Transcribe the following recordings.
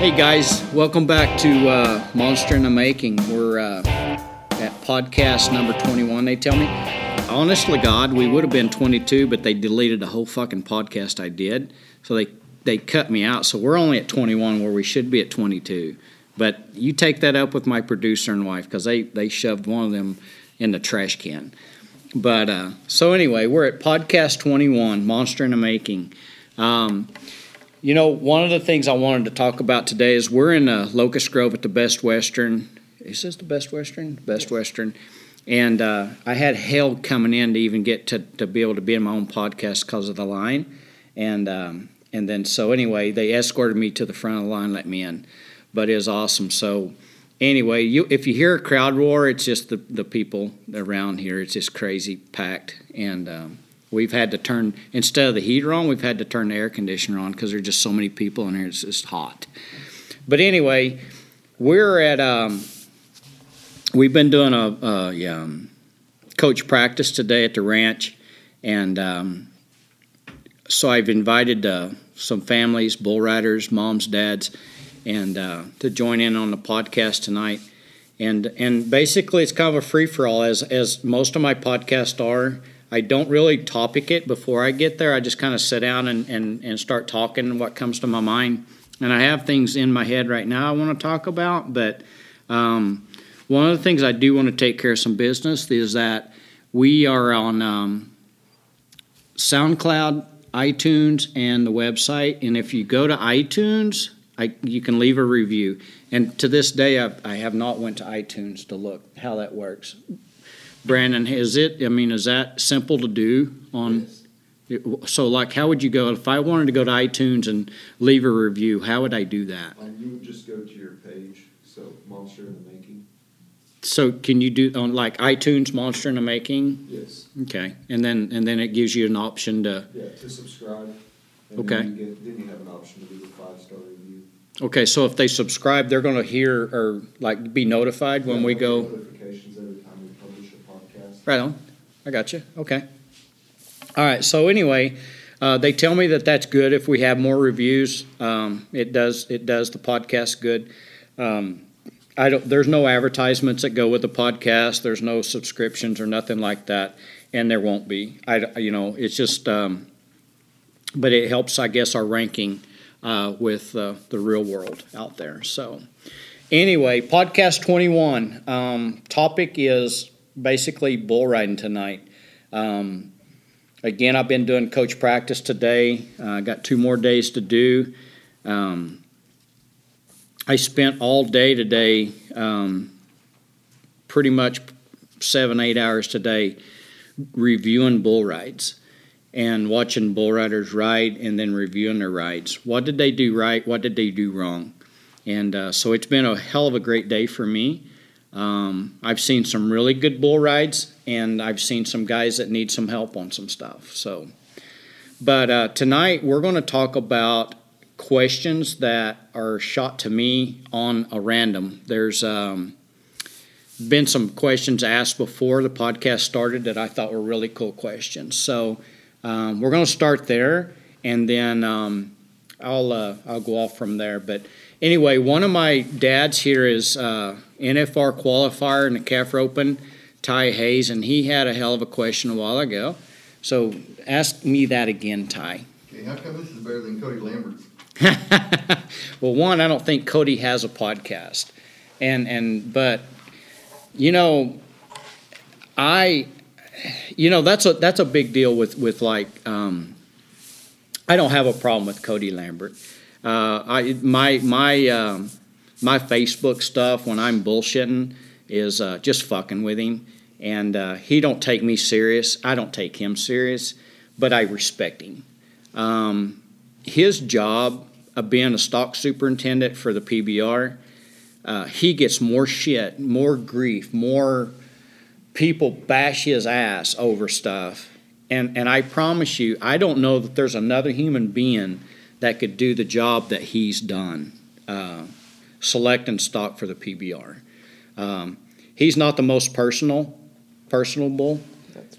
Hey guys, welcome back to uh, Monster in the Making. We're uh, at podcast number 21, they tell me. Honestly, God, we would have been 22, but they deleted the whole fucking podcast I did. So they, they cut me out. So we're only at 21 where we should be at 22. But you take that up with my producer and wife because they, they shoved one of them in the trash can. But uh, so anyway, we're at podcast 21, Monster in the Making. Um, you know, one of the things I wanted to talk about today is we're in uh, Locust Grove at the Best Western. Is this the Best Western? Best Western. And uh, I had hell coming in to even get to, to be able to be in my own podcast because of the line. And um, and then so anyway, they escorted me to the front of the line, let me in. But it was awesome. So anyway, you if you hear a crowd roar, it's just the, the people around here. It's just crazy packed. And um, We've had to turn instead of the heater on, we've had to turn the air conditioner on because there's just so many people in here. It's just hot. But anyway, we're at. Um, we've been doing a, a um, coach practice today at the ranch, and um, so I've invited uh, some families, bull riders, moms, dads, and uh, to join in on the podcast tonight. And and basically, it's kind of a free for all, as as most of my podcasts are. I don't really topic it before I get there. I just kind of sit down and, and, and start talking what comes to my mind. And I have things in my head right now I want to talk about, but um, one of the things I do want to take care of some business is that we are on um, SoundCloud, iTunes, and the website. And if you go to iTunes, I, you can leave a review. And to this day, I, I have not went to iTunes to look how that works. Brandon, is it? I mean, is that simple to do on? So, like, how would you go if I wanted to go to iTunes and leave a review? How would I do that? Um, you would just go to your page, so Monster in the Making. So, can you do on like iTunes Monster in the Making? Yes. Okay, and then and then it gives you an option to. Yeah, to subscribe. Okay. Then you, get, then you have an option to do a five star review. Okay, so if they subscribe, they're going to hear or like be notified when Yeah, we go. get Notifications every time we publish a podcast. Right on. I got you. Okay. All right. So anyway, uh, they tell me that that's good if we have more reviews. Um, it does. It does the podcast good. Um, I don't. There's no advertisements that go with the podcast. There's no subscriptions or nothing like that, and there won't be. I. You know, it's just. Um, but it helps, I guess, our ranking uh, with uh, the real world out there. So, anyway, podcast 21. Um, topic is basically bull riding tonight. Um, again, I've been doing coach practice today. I uh, got two more days to do. Um, I spent all day today, um, pretty much seven, eight hours today, reviewing bull rides and watching bull riders ride and then reviewing their rides. What did they do right? What did they do wrong? And uh, so it's been a hell of a great day for me. Um, I've seen some really good bull rides, and I've seen some guys that need some help on some stuff. So, but uh, tonight we're going to talk about questions that are shot to me on a random. There's um, been some questions asked before the podcast started that I thought were really cool questions. So um, we're going to start there, and then um, I'll uh, I'll go off from there. But anyway, one of my dads here is uh, NFR qualifier in the calf Open, Ty Hayes, and he had a hell of a question a while ago. So ask me that again, Ty. Okay, how come this is better than Cody Lambert's? well, one, I don't think Cody has a podcast, and and but you know, I, you know, that's a that's a big deal with with like, um, I don't have a problem with Cody Lambert. Uh, I my my um, my Facebook stuff when I'm bullshitting is uh, just fucking with him, and uh, he don't take me serious. I don't take him serious, but I respect him. Um, his job of being a stock superintendent for the PBR, uh, he gets more shit, more grief, more people bash his ass over stuff. And, and I promise you, I don't know that there's another human being that could do the job that he's done uh, selecting stock for the PBR. Um, he's not the most personal, personable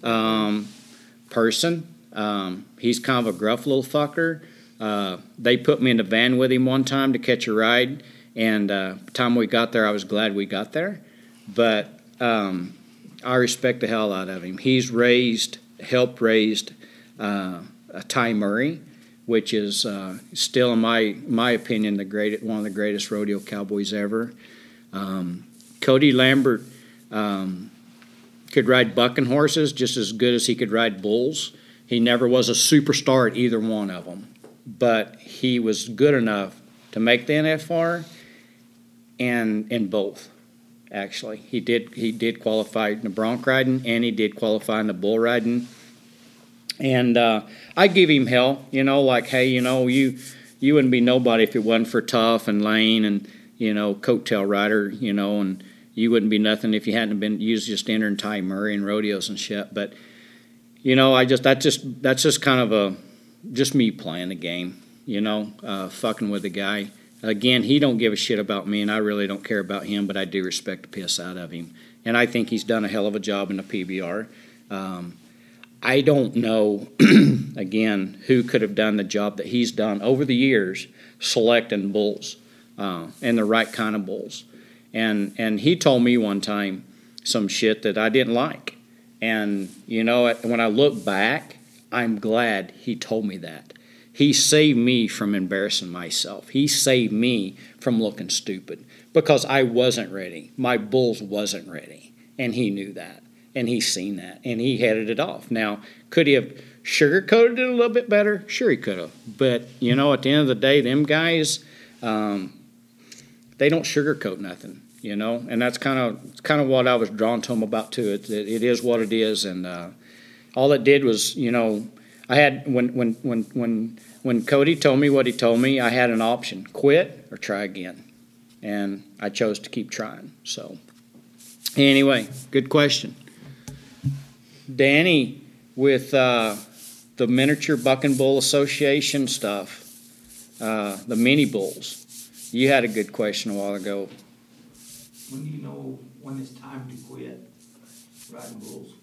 um, person. Um, he's kind of a gruff little fucker. Uh, they put me in the van with him one time to catch a ride, and uh, time we got there, I was glad we got there. But um, I respect the hell out of him. He's raised, helped raised uh, Ty Murray, which is uh, still, in my my opinion, the great one of the greatest rodeo cowboys ever. Um, Cody Lambert um, could ride bucking horses just as good as he could ride bulls. He never was a superstar at either one of them, but he was good enough to make the NFR and in both. Actually, he did he did qualify in the bronc riding and he did qualify in the bull riding. And uh, I give him hell, you know, like hey, you know, you you wouldn't be nobody if it wasn't for Tuff and Lane and you know coattail rider, you know, and you wouldn't be nothing if you hadn't been used just entering Ty Murray and rodeos and shit. But you know, I just that just that's just kind of a just me playing the game, you know, uh, fucking with the guy. Again, he don't give a shit about me, and I really don't care about him, but I do respect the piss out of him, and I think he's done a hell of a job in the PBR. Um, I don't know, again, who could have done the job that he's done over the years selecting bulls uh, and the right kind of bulls. And and he told me one time some shit that I didn't like, and you know when I look back, I'm glad he told me that he saved me from embarrassing myself. He saved me from looking stupid because I wasn't ready. My bulls wasn't ready. And he knew that. And he's seen that. And he headed it off. Now, could he have sugarcoated it a little bit better? Sure, he could have. But, you know, at the end of the day, them guys, um, they don't sugarcoat nothing, you know? And that's kind of kind of what I was drawn to him about, too. It, it, it is what it is. And uh, all it did was, you know, I had when when when when when Cody told me what he told me, I had an option: quit or try again, and I chose to keep trying. So, anyway, good question, Danny, with uh, the miniature buck and bull association stuff, uh, the mini bulls. You had a good question a while ago. When do you know when it's time to quit riding bulls?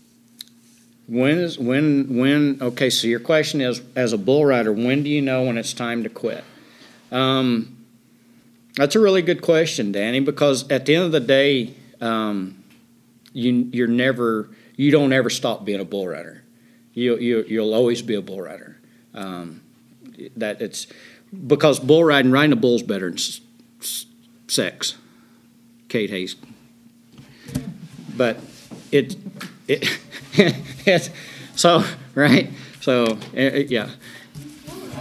When is when when okay? So your question is, as a bull rider, when do you know when it's time to quit? Um, that's a really good question, Danny, because at the end of the day, um, you you're never you don't ever stop being a bull rider. You you you'll always be a bull rider. Um, that it's because bull riding riding a bull's better than sex. Kate Hayes, but it it. it's, so right, so uh, yeah,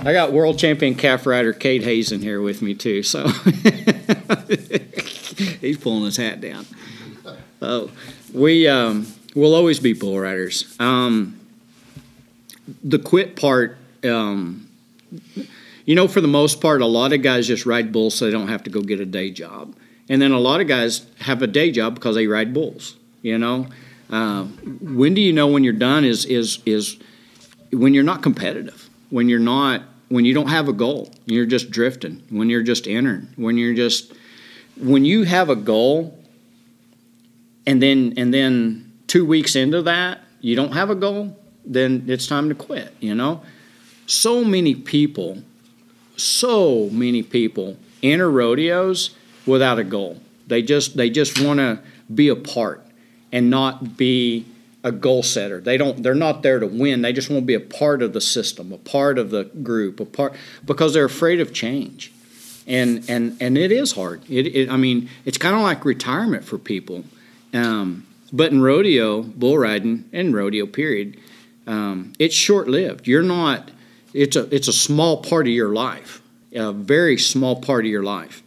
I got world champion calf rider Cade Hazen here with me too. So he's pulling his hat down. So we um, will always be bull riders. Um, the quit part, um, you know, for the most part, a lot of guys just ride bulls so they don't have to go get a day job, and then a lot of guys have a day job because they ride bulls. You know. Uh, when do you know when you're done is is is when you're not competitive when you're not when you don't have a goal you're just drifting when you're just entering when you're just when you have a goal and then and then two weeks into that you don't have a goal then it's time to quit you know so many people so many people enter rodeos without a goal they just they just want to be a part and not be a goal setter. They don't they're not there to win. They just want to be a part of the system, a part of the group, a part because they're afraid of change. And and and it is hard. It, it I mean, it's kind of like retirement for people. Um, but in rodeo, bull riding, and rodeo period, um, it's short lived. You're not. It's a it's a small part of your life, a very small part of your life.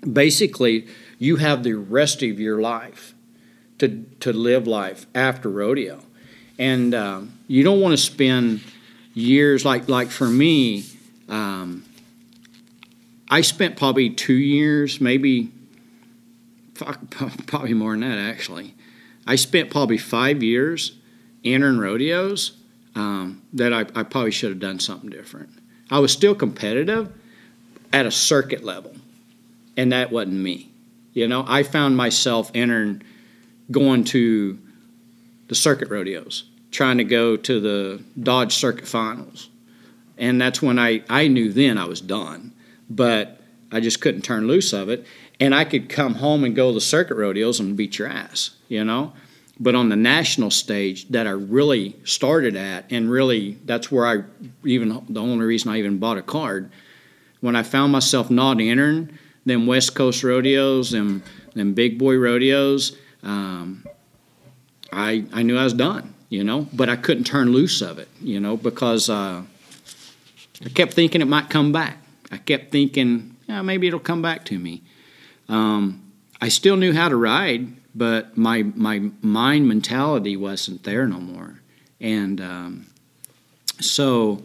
Basically, you have the rest of your life to, to live life after rodeo. And um, you don't want to spend years like like for me, um, I spent probably two years, maybe fuck probably more than that actually. I spent probably five years entering rodeos um, that I, I probably should have done something different. I was still competitive at a circuit level, and that wasn't me. You know, I found myself entering going to the circuit rodeos, trying to go to the Dodge Circuit Finals, and that's when I I knew then I was done, but I just couldn't turn loose of it, and I could come home and go to the circuit rodeos and beat your ass, you know. But on the national stage that I really started at, and really that's where I even the only reason I even bought a card, when I found myself not entering them West Coast rodeos, them them big boy rodeos, um, I I knew I was done, you know. But I couldn't turn loose of it, you know, because uh, I kept thinking it might come back. I kept thinking, yeah, maybe it'll come back to me. Um, I still knew how to ride, but my my mind mentality wasn't there no more, and um, so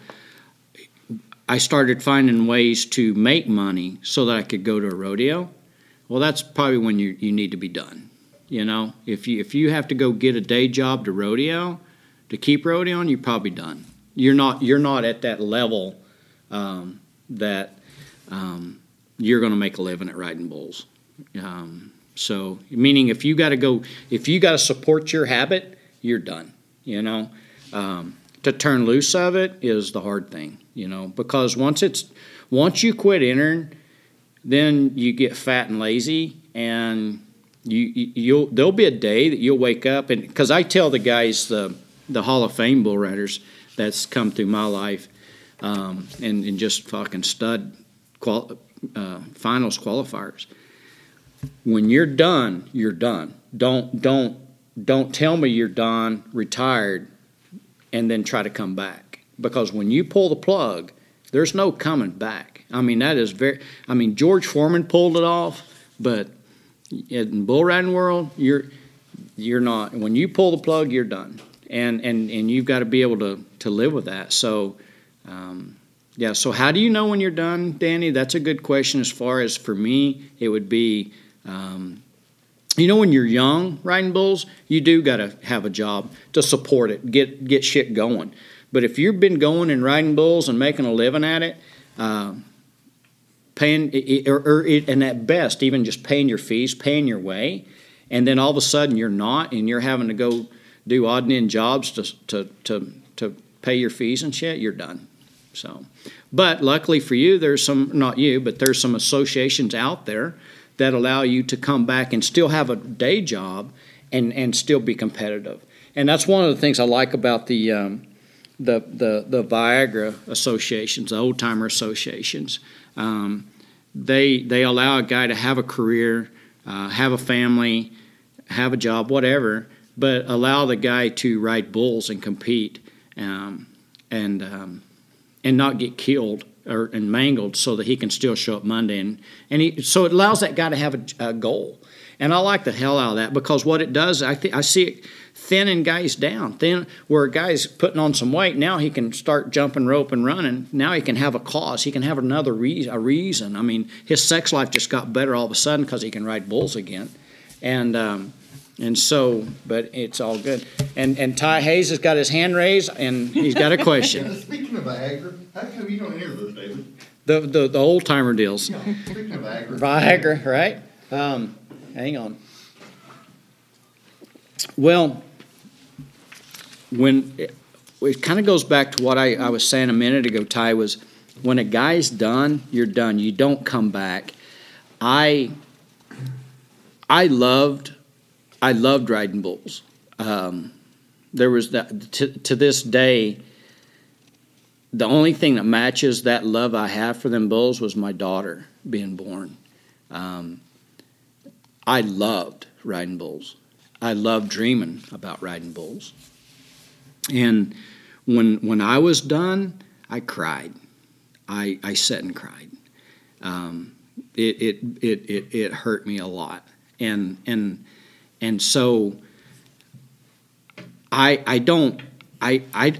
I started finding ways to make money so that I could go to a rodeo. Well, that's probably when you you need to be done. You know, if you if you have to go get a day job to rodeo, to keep rodeoing, you're probably done. You're not you're not at that level um, that um, you're going to make a living at riding bulls. Um, so, meaning if you got to go, if you got to support your habit, you're done. You know, um, to turn loose of it is the hard thing. You know, because once it's once you quit entering, then you get fat and lazy, and you you'll there'll be a day that you'll wake up and because I tell the guys the the Hall of Fame bull riders that's come through my life um, and, and just fucking stud qual, uh, finals qualifiers. When you're done, you're done. Don't don't don't tell me you're done, retired, and then try to come back. Because when you pull the plug, there's no coming back. I mean that is very. I mean George Foreman pulled it off, but in bull riding world, you're you're not. When you pull the plug, you're done, and and and you've got to be able to to live with that. So. Um, yeah, so how do you know when you're done, Danny? That's a good question. As far as for me, it would be, um, you know, when you're young riding bulls, you do got to have a job to support it, get get shit going. But if you've been going and riding bulls and making a living at it, uh, paying or, or and at best even just paying your fees, paying your way, and then all of a sudden you're not, and you're having to go do odd and end jobs to to to to pay your fees and shit, you're done. So, but luckily for you, there's some not you, but there's some associations out there that allow you to come back and still have a day job and and still be competitive. And that's one of the things I like about the um, the, the the Viagra associations, the old timer associations. Um, they they allow a guy to have a career, uh, have a family, have a job, whatever, but allow the guy to ride bulls and compete. Um, and um, and not get killed or and mangled so that he can still show up Monday. And and he, so it allows that guy to have a, a, goal. And I like the hell out of that because what it does I think I see it thinning guys down. Thin where a guy's putting on some weight now he can start jumping rope and running. Now he can have a cause. He can have another re- a reason. I mean his sex life just got better all of a sudden because he can ride bulls again. And um, and so, but it's all good. And and Ty Hayes has got his hand raised, and he's got a question. Speaking of Viagra, how come you don't enter those, David? The the, the old timer deals. Yeah, speaking of Viagra. Viagra, right? Um, hang on. Well, when it, it kind of goes back to what I, I was saying a minute ago, Ty was when a guy's done, you're done. You don't come back. I I loved I loved riding bulls. Um, there was that to, to this day. The only thing that matches that love I have for them bulls was my daughter being born. Um, I loved riding bulls. I loved dreaming about riding bulls. And when when I was done, I cried. I I sat and cried. Um, it, it it it it hurt me a lot. And and and so I I don't I I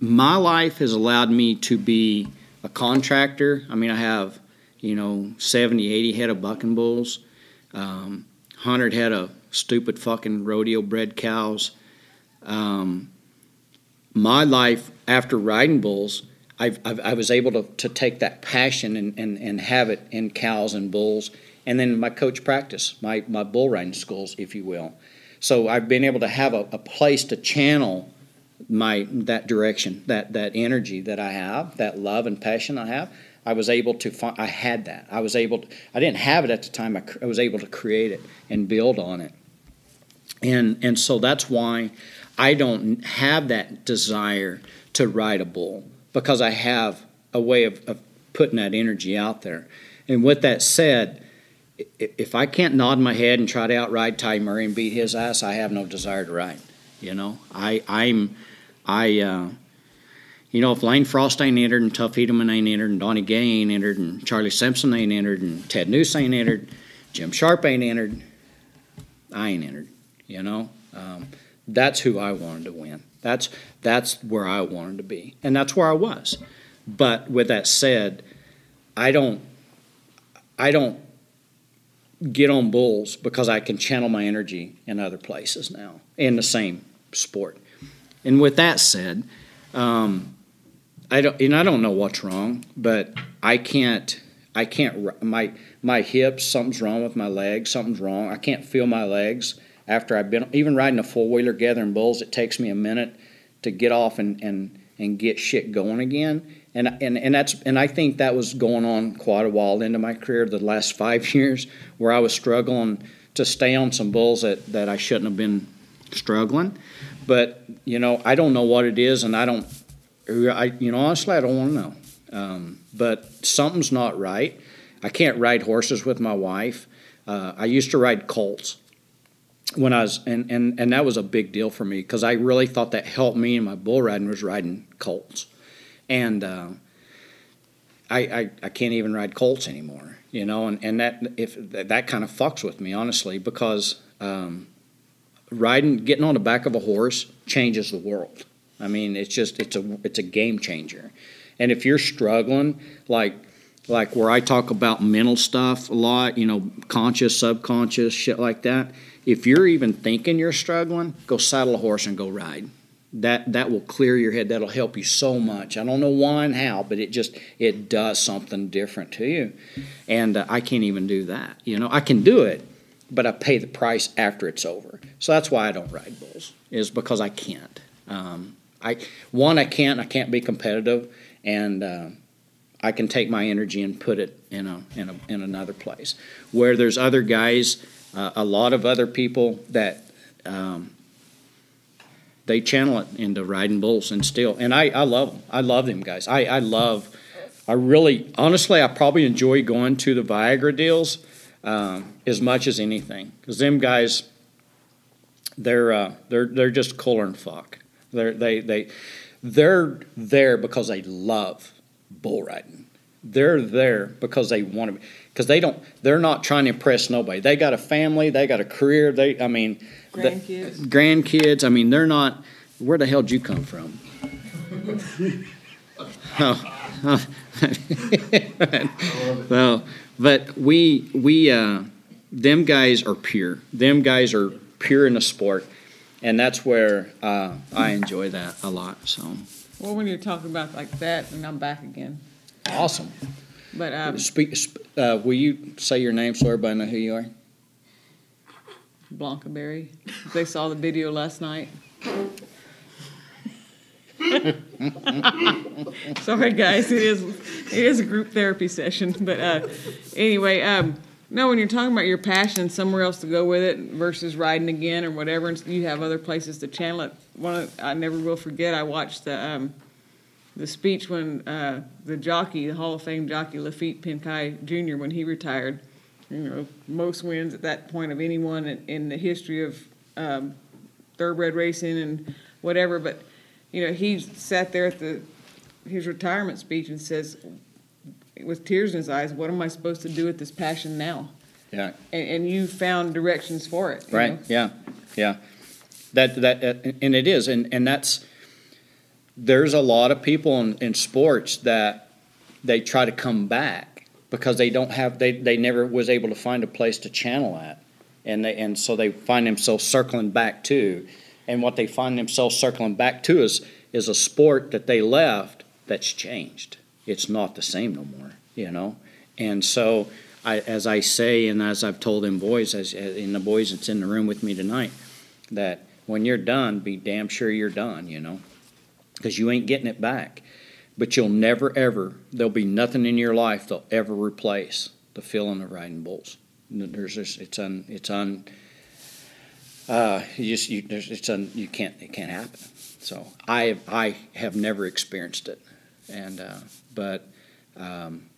my life has allowed me to be a contractor. I mean, I have you know 70, 80 head of bucking bulls, um, 100 head of stupid fucking rodeo bred cows. Um, my life after riding bulls, I've, I've, i was able to, to take that passion and, and, and have it in cows and bulls and then my coach practice, my, my bull riding schools, if you will. So I've been able to have a, a place to channel my that direction, that that energy that I have, that love and passion I have. I was able to find. I had that. I was able. To, I didn't have it at the time. I, I was able to create it and build on it. And and so that's why I don't have that desire to ride a bull because I have a way of, of putting that energy out there. And with that said, if I can't nod my head and try to outride Ty Murray and beat his ass, I have no desire to ride. You know, I I'm I uh, you know if Lane Frost ain't entered and Tuff Hedeman ain't entered and Donnie Gay ain't entered and Charlie Sampson ain't entered and Ted Nuce ain't entered, Jim Sharp ain't entered, I ain't entered. You know, um, that's who I wanted to win. That's that's where I wanted to be, and that's where I was. But with that said, I don't I don't get on bulls because I can channel my energy in other places now in the same sport. And with that said, um, I don't and I don't know what's wrong, but I can't I can't my my hips something's wrong with my legs something's wrong. I can't feel my legs after I've been even riding a four wheeler gathering bulls. It takes me a minute to get off and and and get shit going again. And, and and that's and I think that was going on quite a while into my career, the last five years, where I was struggling to stay on some bulls that, that I shouldn't have been struggling. But you know, I don't know what it is, and I don't. I you know honestly, I don't want to know. Um, but something's not right. I can't ride horses with my wife. Uh, I used to ride colts when I was, and, and, and that was a big deal for me because I really thought that helped me in my bull riding was riding colts. And uh, I, I, I can't even ride colts anymore, you know, and, and that if that, kind of fucks with me honestly because um, riding, getting on the back of a horse changes the world. I mean, it's just it's a it's a game changer. And if you're struggling, like like where I talk about mental stuff a lot, you know, conscious, subconscious, shit like that. If you're even thinking you're struggling, go saddle a horse and go ride. That that will clear your head. That'll help you so much. I don't know why and how, but it just it does something different to you. And uh, I can't even do that. You know, I can do it, but I pay the price after it's over. So that's why I don't ride bulls. Is because I can't. Um, I one I can't. I can't be competitive, and uh, I can take my energy and put it in a in a in another place. Where there's other guys, uh, a lot of other people that. Um, they channel it into riding bulls and still, and I, I love them. I love them guys. I, I love, I really, honestly, I probably enjoy going to the Viagra deals um, as much as anything because them guys, they're uh, they're they're just cooler than fuck. They're they they they're there because they love bull riding. They're there because they want to, because they don't. They're not trying to impress nobody. They got a family. They got a career. They, I mean, the- Grandkids. grandkids. I mean, they're not. Where the hell did you come from? oh, well, but we we uh, them guys are pure. Them guys are pure in the sport, and that's where uh, I enjoy that a lot. So Well, when you're talking about like that, and I'm back again. awesome. But um, Speak. sp- Uh, will you say your name so everybody know who you are? Blanca Berry, they saw the video last night. Sorry, guys. It is it is a group therapy session, but uh, anyway, um, no. When you're talking about your passion, and somewhere else to go with it versus riding again or whatever, and you have other places to channel it. One, I never will forget. I watched the um, the speech when uh, the jockey, the Hall of Fame jockey Laffit Pincay Jr. when he retired. You know, most wins at that point of anyone in, in the history of um, thoroughbred racing and whatever. But you know, he sat there at the his retirement speech and says, with tears in his eyes, "What am I supposed to do with this passion now?" Yeah. And, and you found directions for it. Right. know? Yeah. Yeah. That that uh, and it is, and and that's there's a lot of people in, in sports that they try to come back because they don't have they they never was able to find a place to channel at, and they and so they find themselves circling back to, and what they find themselves circling back to is is a sport that they left that's changed. It's not the same no more, you know, and so. I, as I say, and as I've told them boys, as in the boys that's in the room with me tonight, that when you're done, be damn sure you're done, you know. because you ain't getting it back. But you'll never ever there'll be nothing in your life that'll ever replace the feeling of riding bulls. There's just it's un it's un uh, you just you it's un you can't it can't happen. So I have, I have never experienced it, and uh, but um,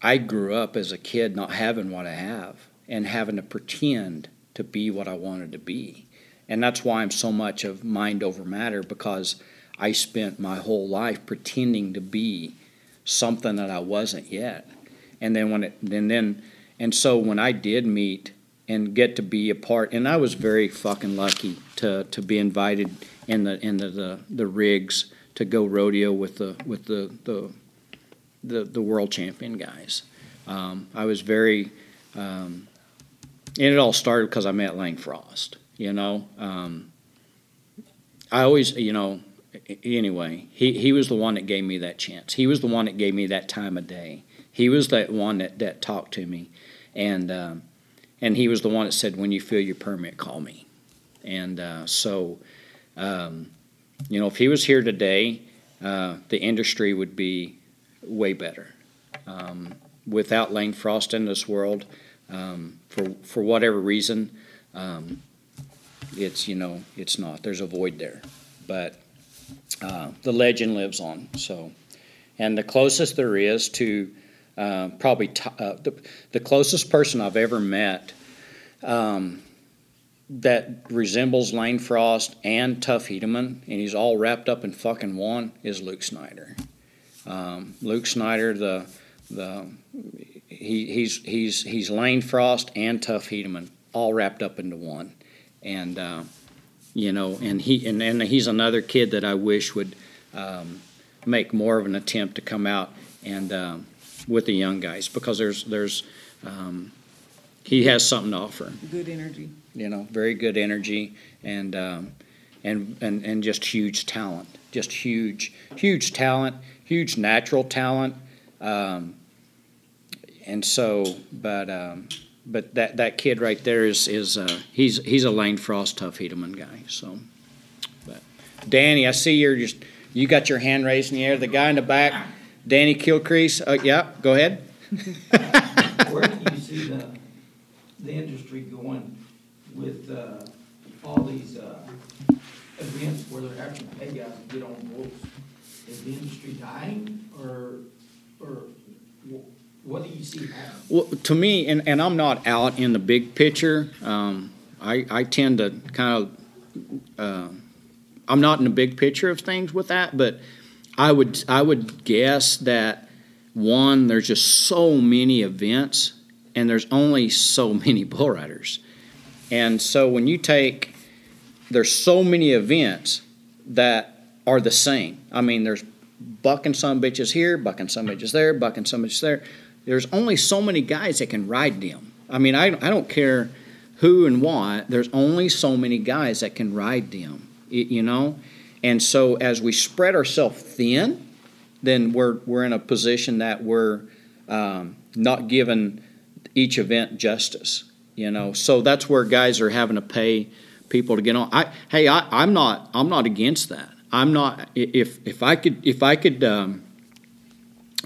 I grew up as a kid not having what I have and having to pretend to be what I wanted to be, and that's why I'm so much of mind over matter because I spent my whole life pretending to be something that I wasn't yet, and then when it and then and so when I did meet and get to be a part, and I was very fucking lucky to to be invited in the in the the, the rigs to go rodeo with the with the the the, the world champion guys. Um, I was very, um, and it all started because I met Lane Frost. You know, um, I always, you know, anyway, he, he was the one that gave me that chance. He was the one that gave me that time of day. He was that one that, that talked to me, and um, and he was the one that said, "When you feel your permit, call me." And uh, so, um, you know, if he was here today, uh, the industry would be way better. Um, without Lane Frost in this world, um, for for whatever reason, um, it's you know it's not. There's a void there, but uh, the legend lives on. So, and the closest there is to uh, probably t- uh, the the closest person I've ever met. Um, that resembles Lane Frost and Tuff Hedeman, and he's all wrapped up in fucking one, is Luke Snyder. Um, Luke Snyder, the the he, he's he's he's Lane Frost and Tuff Hedeman, all wrapped up into one, and uh, you know, and he and, and he's another kid that I wish would um, make more of an attempt to come out and um, with the young guys because there's there's um, he has something to offer Good energy. you know, very good energy and um, and and and just huge talent, just huge, huge talent, huge natural talent, um, and so, but um, but that that kid right there is is uh, he's he's a Lane Frost Tuff Hedeman guy. So, but Danny, I see you're just you got your hand raised in the air. The guy in the back, Danny Kilcrease. Uh, yeah, go ahead. Where do you see the, the industry going with, uh, all these, uh, events where they're having to pay guys to get on bulls? Is the industry dying, or, or what do you see? Well, to me, and, and I'm not out in the big picture. Um, I, I tend to kind of, uh, I'm not in the big picture of things with that, but I would I would guess that one, there's just so many events, and there's only so many bull riders, and so when you take, there's so many events that are the same. I mean, there's bucking some bitches here, bucking some bitches there, bucking some bitches there there's only so many guys that can ride them. I mean, I, I don't care who and what, there's only so many guys that can ride them, you know? And so as we spread ourselves thin, then we're, we're in a position that we're um, not giving each event justice, you know? So that's where guys are having to pay people to get on. I, hey, I, I'm not, I'm not against that. I'm not, if, if I could, if I could, um,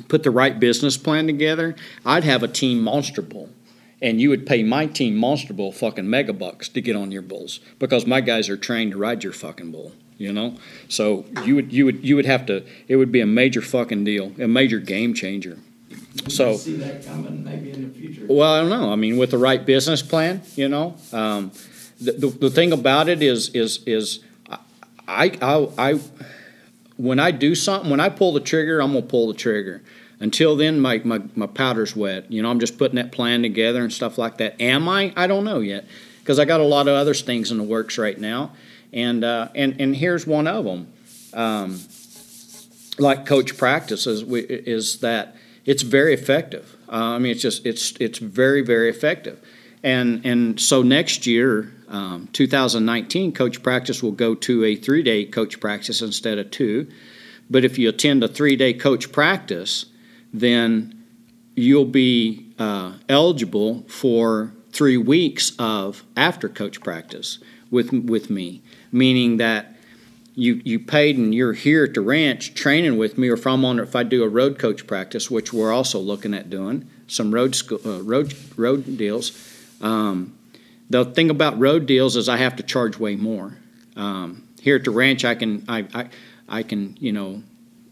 put the right business plan together, I'd have a team monster bull. And you would pay my team monster bull fucking mega bucks to get on your bulls because my guys are trained to ride your fucking bull, you know? So you would you would you would have to it would be a major fucking deal, a major game changer. So- see that coming maybe in the future? Well, I don't know. I mean, with the right business plan, you know, um, the, the the thing about it is is is I I I when I do something, when I pull the trigger, I'm gonna pull the trigger. Until then, my, my, my powder's wet. You know, I'm just putting that plan together and stuff like that. Am I? I don't know yet, because I got a lot of other things in the works right now, and uh, and and here's one of them. Um, like coach practices is that it's very effective. Uh, I mean, it's just it's it's very very effective, and and so next year, um, 2019, coach practice will go to a three day coach practice instead of two. But if you attend a three day coach practice, then you'll be uh, eligible for three weeks of after coach practice with with me, meaning that you you paid and you're here at the ranch training with me, or if I'm on if I do a road coach practice, which we're also looking at doing some road school uh, road road deals. Um, the thing about road deals is I have to charge way more. Um, here at the ranch, I can I, I I can you know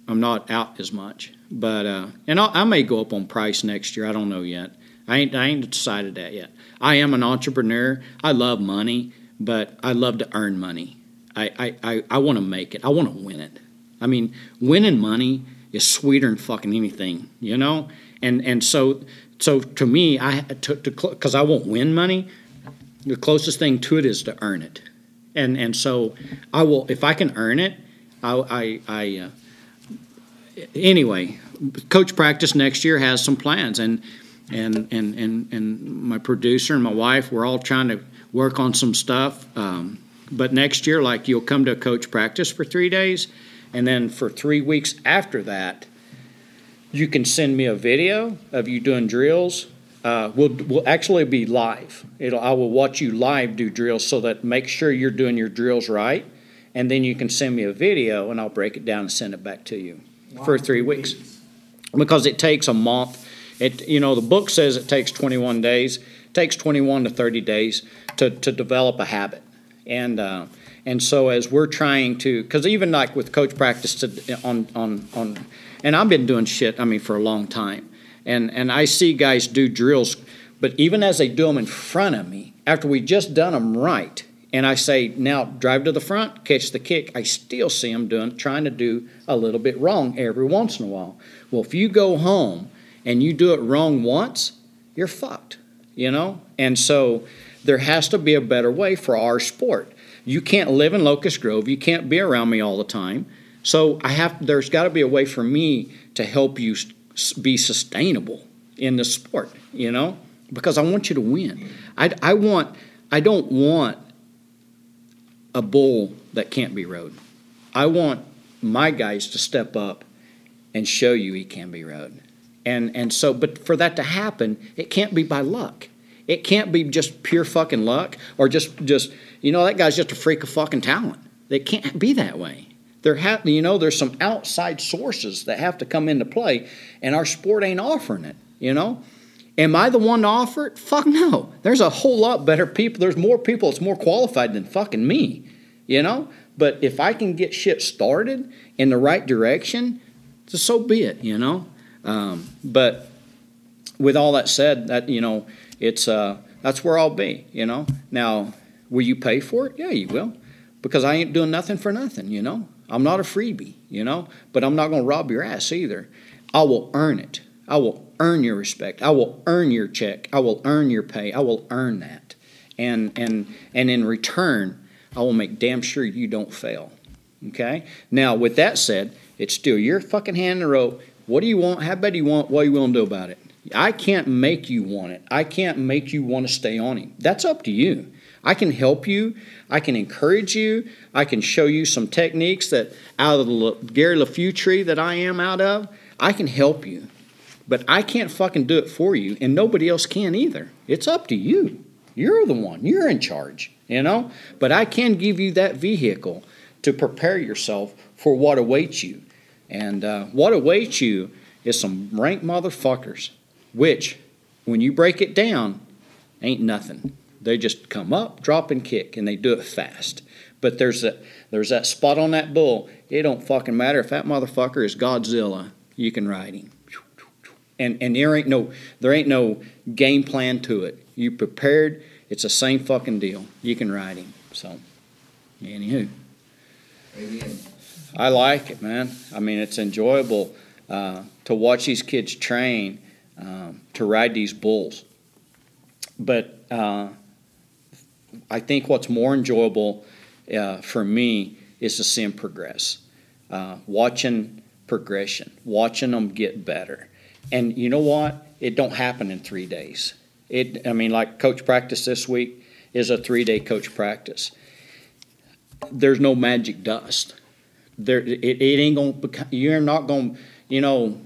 I'm not out as much, but uh, and I'll, I may go up on price next year. I don't know yet. I ain't I ain't decided that yet. I am an entrepreneur. I love money, but I love to earn money. I I, I, I want to make it. I want to win it. I mean, winning money is sweeter than fucking anything, you know. And and so so to me, I to because I won't win money. The closest thing to it is to earn it, and and so I will if I can earn it. I I, I uh, anyway, coach practice next year has some plans, and and and and and my producer and my wife, we're all trying to work on some stuff. Um, but next year, like you'll come to a coach practice for three days, and then for three weeks after that, you can send me a video of you doing drills. Uh, we'll, we'll actually be live. It'll, I will watch you live do drills so that make sure you're doing your drills right, and then you can send me a video and I'll break it down and send it back to you for three weeks because it takes a month. It you know the book says it takes 21 days. It takes 21 to 30 days to, to develop a habit, and uh, and so as we're trying to because even like with coach practice to, on on on, and I've been doing shit I mean for a long time, and and I see guys do drills, but even as they do them in front of me after we just done them right. And I say, now drive to the front, catch the kick. I still see them doing, trying to do a little bit wrong every once in a while. Well, if you go home and you do it wrong once, you're fucked, you know? And so there has to be a better way for our sport. You can't live in Locust Grove, you can't be around me all the time. So I have there's got to be a way for me to help you be sustainable in the sport, you know? Because I want you to win. I, I want I don't want a bull that can't be rode. I want my guys to step up and show you he can be rode. And and so but for that to happen, it can't be by luck. It can't be just pure fucking luck or just just you know that guy's just a freak of fucking talent. It can't be that way. There have you know there's some outside sources that have to come into play, and our sport ain't offering it. You know, am I the one to offer it? Fuck no. There's a whole lot better people. There's more people that's more qualified than fucking me. You know, but if I can get shit started in the right direction, so be it. You know, um, but with all that said, that you know, it's uh, that's where I'll be. You know, now will you pay for it? Yeah, you will, because I ain't doing nothing for nothing. You know, I'm not a freebie. You know, but I'm not going to rob your ass either. I will earn it. I will earn your respect. I will earn your check. I will earn your pay. I will earn that, and and and in return, I will make damn sure you don't fail. Okay. Now, with that said, it's still your fucking hand in the rope. What do you want? How bad do you want? What are you willing to do about it? I can't make you want it. I can't make you want to stay on him. That's up to you. I can help you. I can encourage you. I can show you some techniques that out of the Gary Leffew tree that I am out of, I can help you. But I can't fucking do it for you, and nobody else can either. It's up to you. You're the one. You're in charge, you know? But I can give you that vehicle to prepare yourself for what awaits you. And uh, what awaits you is some rank motherfuckers, which, when you break it down, ain't nothing. They just come up, drop, and kick, and they do it fast. But there's that there's that spot on that bull. It don't fucking matter if that motherfucker is Godzilla. You can ride him. And and there ain't no there ain't no game plan to it. You prepared. It's the same fucking deal. You can ride him. So, anywho. Amen. I like it, man. I mean, it's enjoyable uh, to watch these kids train um, to ride these bulls. But uh, I think what's more enjoyable uh, for me is to see them progress, uh, watching progression, watching them get better. And you know what? It don't happen in three days. It, I mean, like coach practice this week is a three-day coach practice. There's no magic dust there it, it ain't gonna you're not gonna you know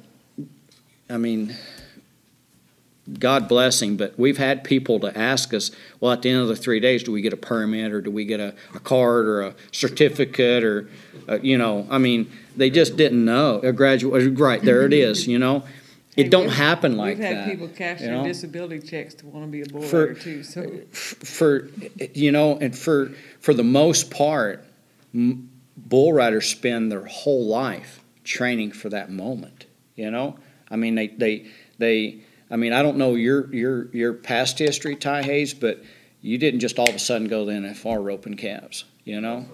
i mean God bless him, but we've had people to ask us, well, at the end of the three days, do we get a permit or do we get a, a card or a certificate or, uh, you know, I mean, they just didn't know. A graduate, right, there it is, you know? It don't we've- happen like that. We've had that. people cash you their disability checks to want to be a bull For- rider too, so. for you know and for for the most part m- bull riders spend their whole life training for that moment you know i mean they they they i mean i don't know your your your past history ty hayes but you didn't just all of a sudden go to the nfr roping calves you know?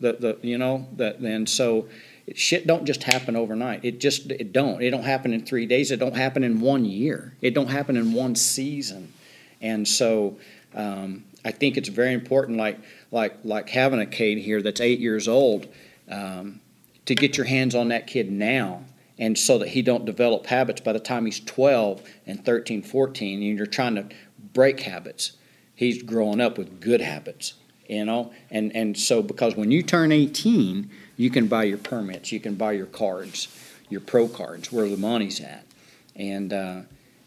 The the you know that and so it, shit don't just happen overnight. It just it don't. It don't happen in three days. It don't happen in one year. It don't happen in one season. And so um, I think it's very important, like like like having a kid here that's eight years old, um, to get your hands on that kid now, and so that he don't develop habits by the time he's 12 and 13, 14, and you're trying to break habits. He's growing up with good habits, you know, and and so because when you turn 18, you can buy your permits, you can buy your cards, your pro cards, where the money's at, and. Uh,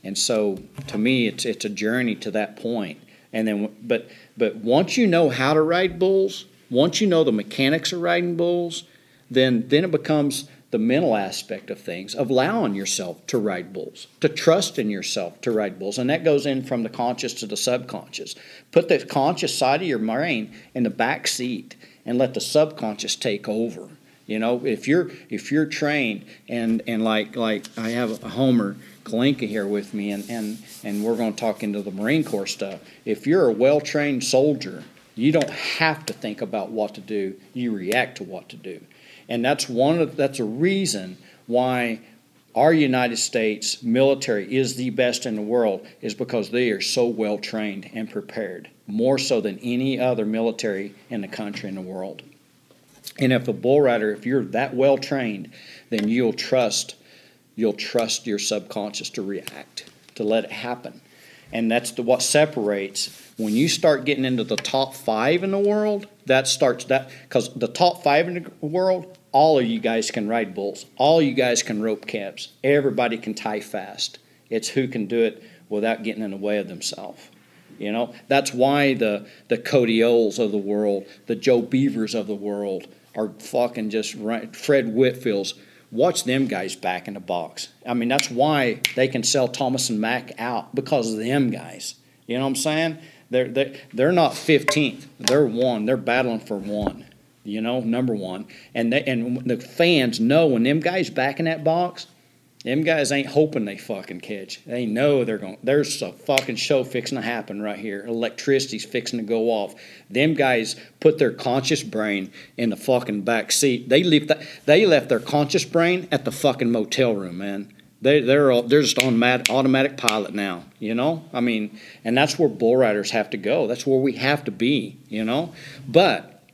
and so, to me, it's it's a journey to that point. And then, but but once you know how to ride bulls, once you know the mechanics of riding bulls, then then it becomes the mental aspect of things, of allowing yourself to ride bulls, to trust in yourself to ride bulls, and that goes in from the conscious to the subconscious. Put the conscious side of your brain in the back seat and let the subconscious take over. You know, if you're if you're trained and and like like I have a Homer Kalinka here with me, and and and we're going to talk into the Marine Corps stuff. If you're a well trained soldier, you don't have to think about what to do. You react to what to do, and that's one of that's a reason why our United States military is the best in the world is because they are so well trained and prepared, more so than any other military in the country in the world. And if a bull rider, if you're that well trained, then you'll trust, you'll trust your subconscious to react, to let it happen. And that's the, what separates when you start getting into the top five in the world. That starts that because the top five in the world, all of you guys can ride bulls, all you guys can rope calves, everybody can tie fast. It's who can do it without getting in the way of themselves. You know, that's why the the Cody Ohls of the world, the Joe Beavers of the world are fucking just right. Fred Whitfields, watch them guys back in the box. I mean, that's why they can sell Thomas and Mack out because of them guys. You know what I'm saying? They're they're, they're not 15th. They're one. They're battling for one. You know, number one. And they and the fans know when them guys back in that box. Them guys ain't hoping they fucking catch. They know they're going. There's a fucking show fixing to happen right here. Electricity's fixing to go off. Them guys put their conscious brain in the fucking back seat. They left. That, they left their conscious brain at the fucking motel room, man. They they're all, they're just on mad, automatic pilot now. You know. I mean, and that's where bull riders have to go. That's where we have to be. You know. But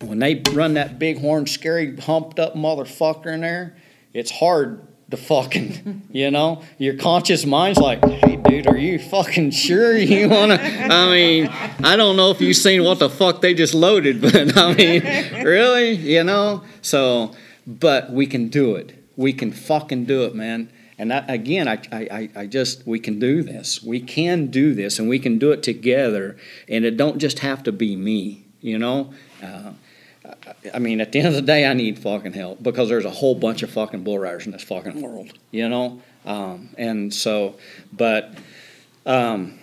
when they run that big horn, scary, humped up motherfucker in there, it's hard to fucking, you know, your conscious mind's like, hey, dude, are you fucking sure you wanna? I mean, I don't know if you've seen what the fuck they just loaded, but I mean, really, you know? So, but we can do it. We can fucking do it, man. And that, again, I, I, I just, we can do this. We can do this, and we can do it together. And it don't just have to be me, you know? Uh, I mean, at the end of the day, I need fucking help because there's a whole bunch of fucking bull riders in this fucking world, you know? Um, and so, but um,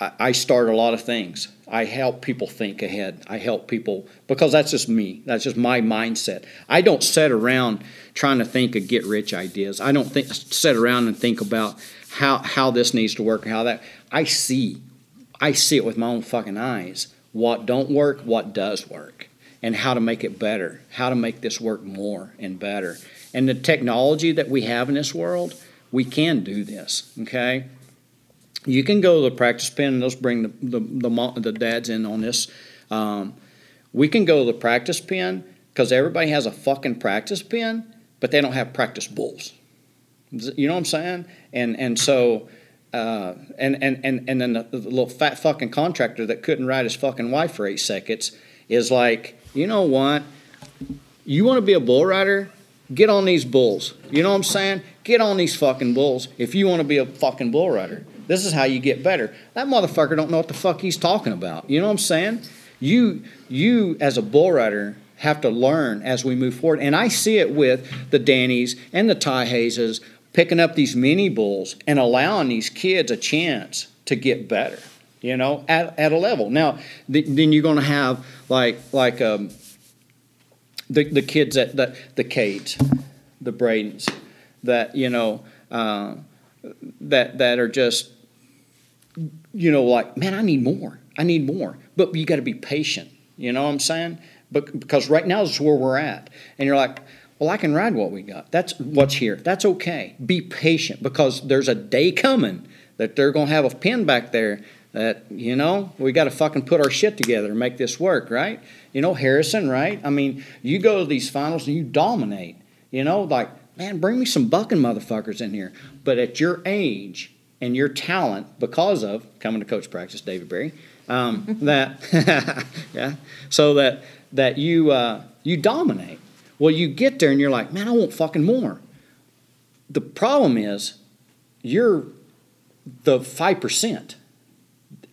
I, I start a lot of things. I help people think ahead. I help people because that's just me. That's just my mindset. I don't sit around trying to think of get rich ideas. I don't think sit around and think about how how this needs to work and how that. I see, I see it with my own fucking eyes. What don't work, what does work and how to make it better, how to make this work more and better. And the technology that we have in this world, we can do this, okay? You can go to the practice pen, and let's bring the, the, the, the dads in on this. Um, we can go to the practice pen because everybody has a fucking practice pen, but they don't have practice bulls. You know what I'm saying? And, and so, uh, and, and, and, and then the, the little fat fucking contractor that couldn't ride his fucking wife for eight seconds is like, you know what? You want to be a bull rider? Get on these bulls. You know what I'm saying? Get on these fucking bulls if you want to be a fucking bull rider. This is how you get better. That motherfucker don't know what the fuck he's talking about. You know what I'm saying? You you as a bull rider have to learn as we move forward. And I see it with the Dannies and the Ty Hayeses picking up these mini bulls and allowing these kids a chance to get better, you know, at, at a level. Now, th- then you're going to have like like um, the the kids that the the Cades, the Bradens, that you know uh, that that are just you know like man, I need more, I need more, but you got to be patient. You know what I'm saying? But because right now is where we're at, and you're like. Well, I can ride what we got. That's what's here. That's okay. Be patient because there's a day coming that they're going to have a pin back there that, you know, we got to fucking put our shit together and make this work, right? You know, Harrison, right? I mean, you go to these finals and you dominate. You know, like, man, bring me some bucking motherfuckers in here. But at your age and your talent, because of coming to coach practice, David Berry, um, that, yeah, so that, that you, uh, you dominate. Well, you get there and you're like, man, I want fucking more. The problem is, you're the five percent.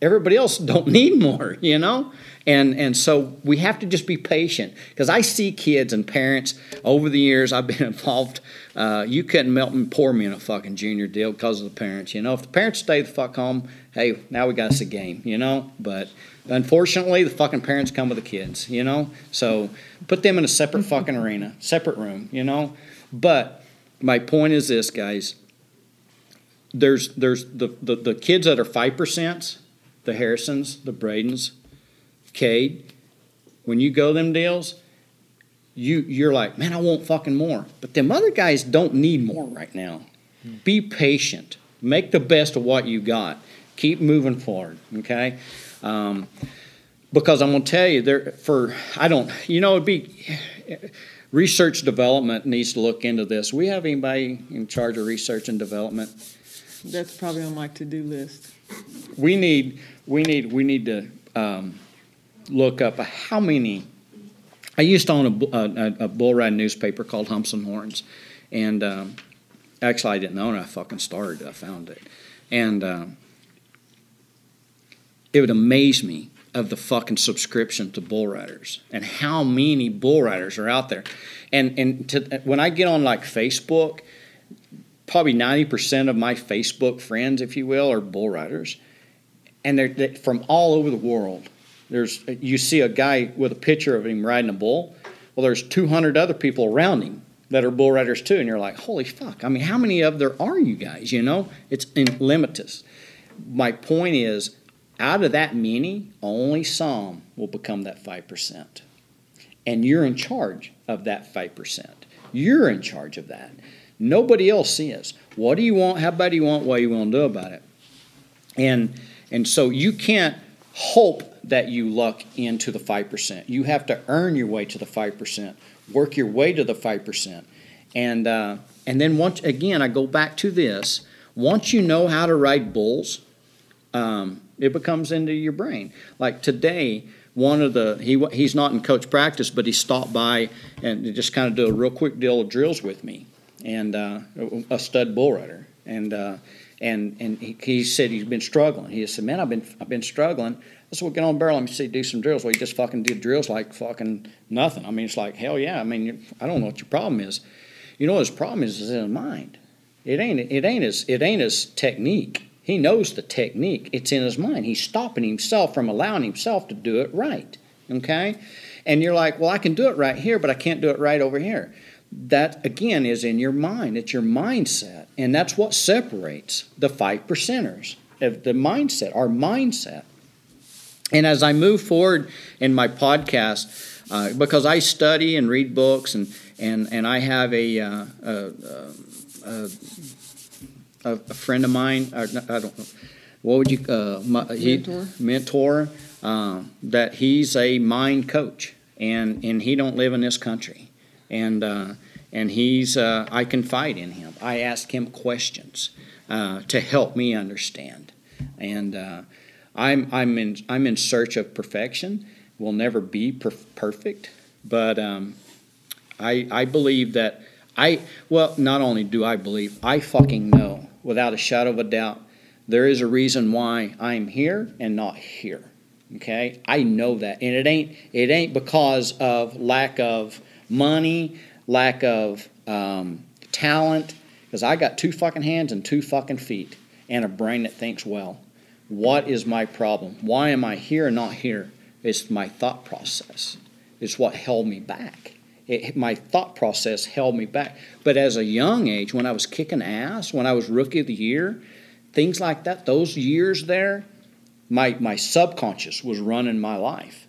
Everybody else don't need more, you know, and and so we have to just be patient because I see kids and parents over the years I've been involved. Uh, you couldn't melt and pour me in a fucking junior deal because of the parents, you know. If the parents stay the fuck home, hey, now we got us a game, you know. But unfortunately, the fucking parents come with the kids, you know. So put them in a separate fucking arena, separate room, you know. But my point is this, guys. There's there's the, the, the kids that are five percent, the Harrisons, the Bradens, Cade. When you go them deals, you you're like, man, I want fucking more. But them other guys don't need more right now. Be patient. Make the best of what you got. Keep moving forward. Okay. Um, because I'm going to tell you, there for I don't, you know, it'd be research development needs to look into this. We have anybody in charge of research and development? That's probably on my to-do list. We need, we need, we need to um, look up how many. I used to own a, a, a- bull riding newspaper called Humps and Horns, and um, actually I didn't own it. I fucking started. I found it, and um, it would amaze me of the fucking subscription to bull riders and how many bull riders are out there. And and to, when I get on like Facebook, probably ninety percent of my Facebook friends, if you will, are bull riders, and they're, they from all over the world. There's you see a guy with a picture of him riding a bull. Well, there's 200 other people around him that are bull riders too, and you're like, holy fuck! I mean, how many of there are you guys? You know, it's limitless. My point is, out of that many, only some will become that five percent, and you're in charge of that five percent. You're in charge of that. Nobody else is. What do you want? How bad do you want? What you want to do about it? And and so you can't hope that you luck into the five percent. You have to earn your way to the five percent. Work your way to the five percent. And uh, and then once again, I go back to this. Once you know how to ride bulls, um, it becomes into your brain. Like today, one of the he he's not in coach practice, but he stopped by and just kind of do a real quick deal of drills with me, and uh, a stud bull rider, and uh, and and he, he said he's been struggling. He said, "Man, I've been I've been struggling." I said, "Well, get on barrel. Let me see, do some drills." Well, he just fucking did drills like fucking nothing. I mean, it's like hell yeah. I mean, I don't know what your problem is. You know his problem is? Is in his mind. It ain't it ain't his it ain't his technique. He knows the technique. It's in his mind. He's stopping himself from allowing himself to do it right. Okay? And you're like, well, I can do it right here, but I can't do it right over here. That, again, is in your mind. It's your mindset. And that's what separates the five percenters of the mindset, our mindset. And as I move forward in my podcast, uh, because I study and read books, and, and, and I have a, uh, a, a, a, friend of mine, I don't know, what would you, uh, my, he- Mentor? mentor, uh, that he's a mind coach, and, and he don't live in this country. And, uh, and he's, uh, I confide in him. I ask him questions uh, to help me understand. And uh, I'm, I'm, in, I'm in search of perfection. We'll never be per- perfect, but um, I, I believe that I well, not only do I believe, I fucking know without a shadow of a doubt there is a reason why I'm here and not here. Okay? I know that. And it ain't it ain't because of lack of money, lack of um, talent, because I got two fucking hands and two fucking feet and a brain that thinks well. What is my problem? Why am I here and not here? It's my thought process. It's what held me back. It, my thought process held me back. But as a young age, when I was kicking ass, when I was rookie of the year, things like that, those years there, my, my subconscious was running my life.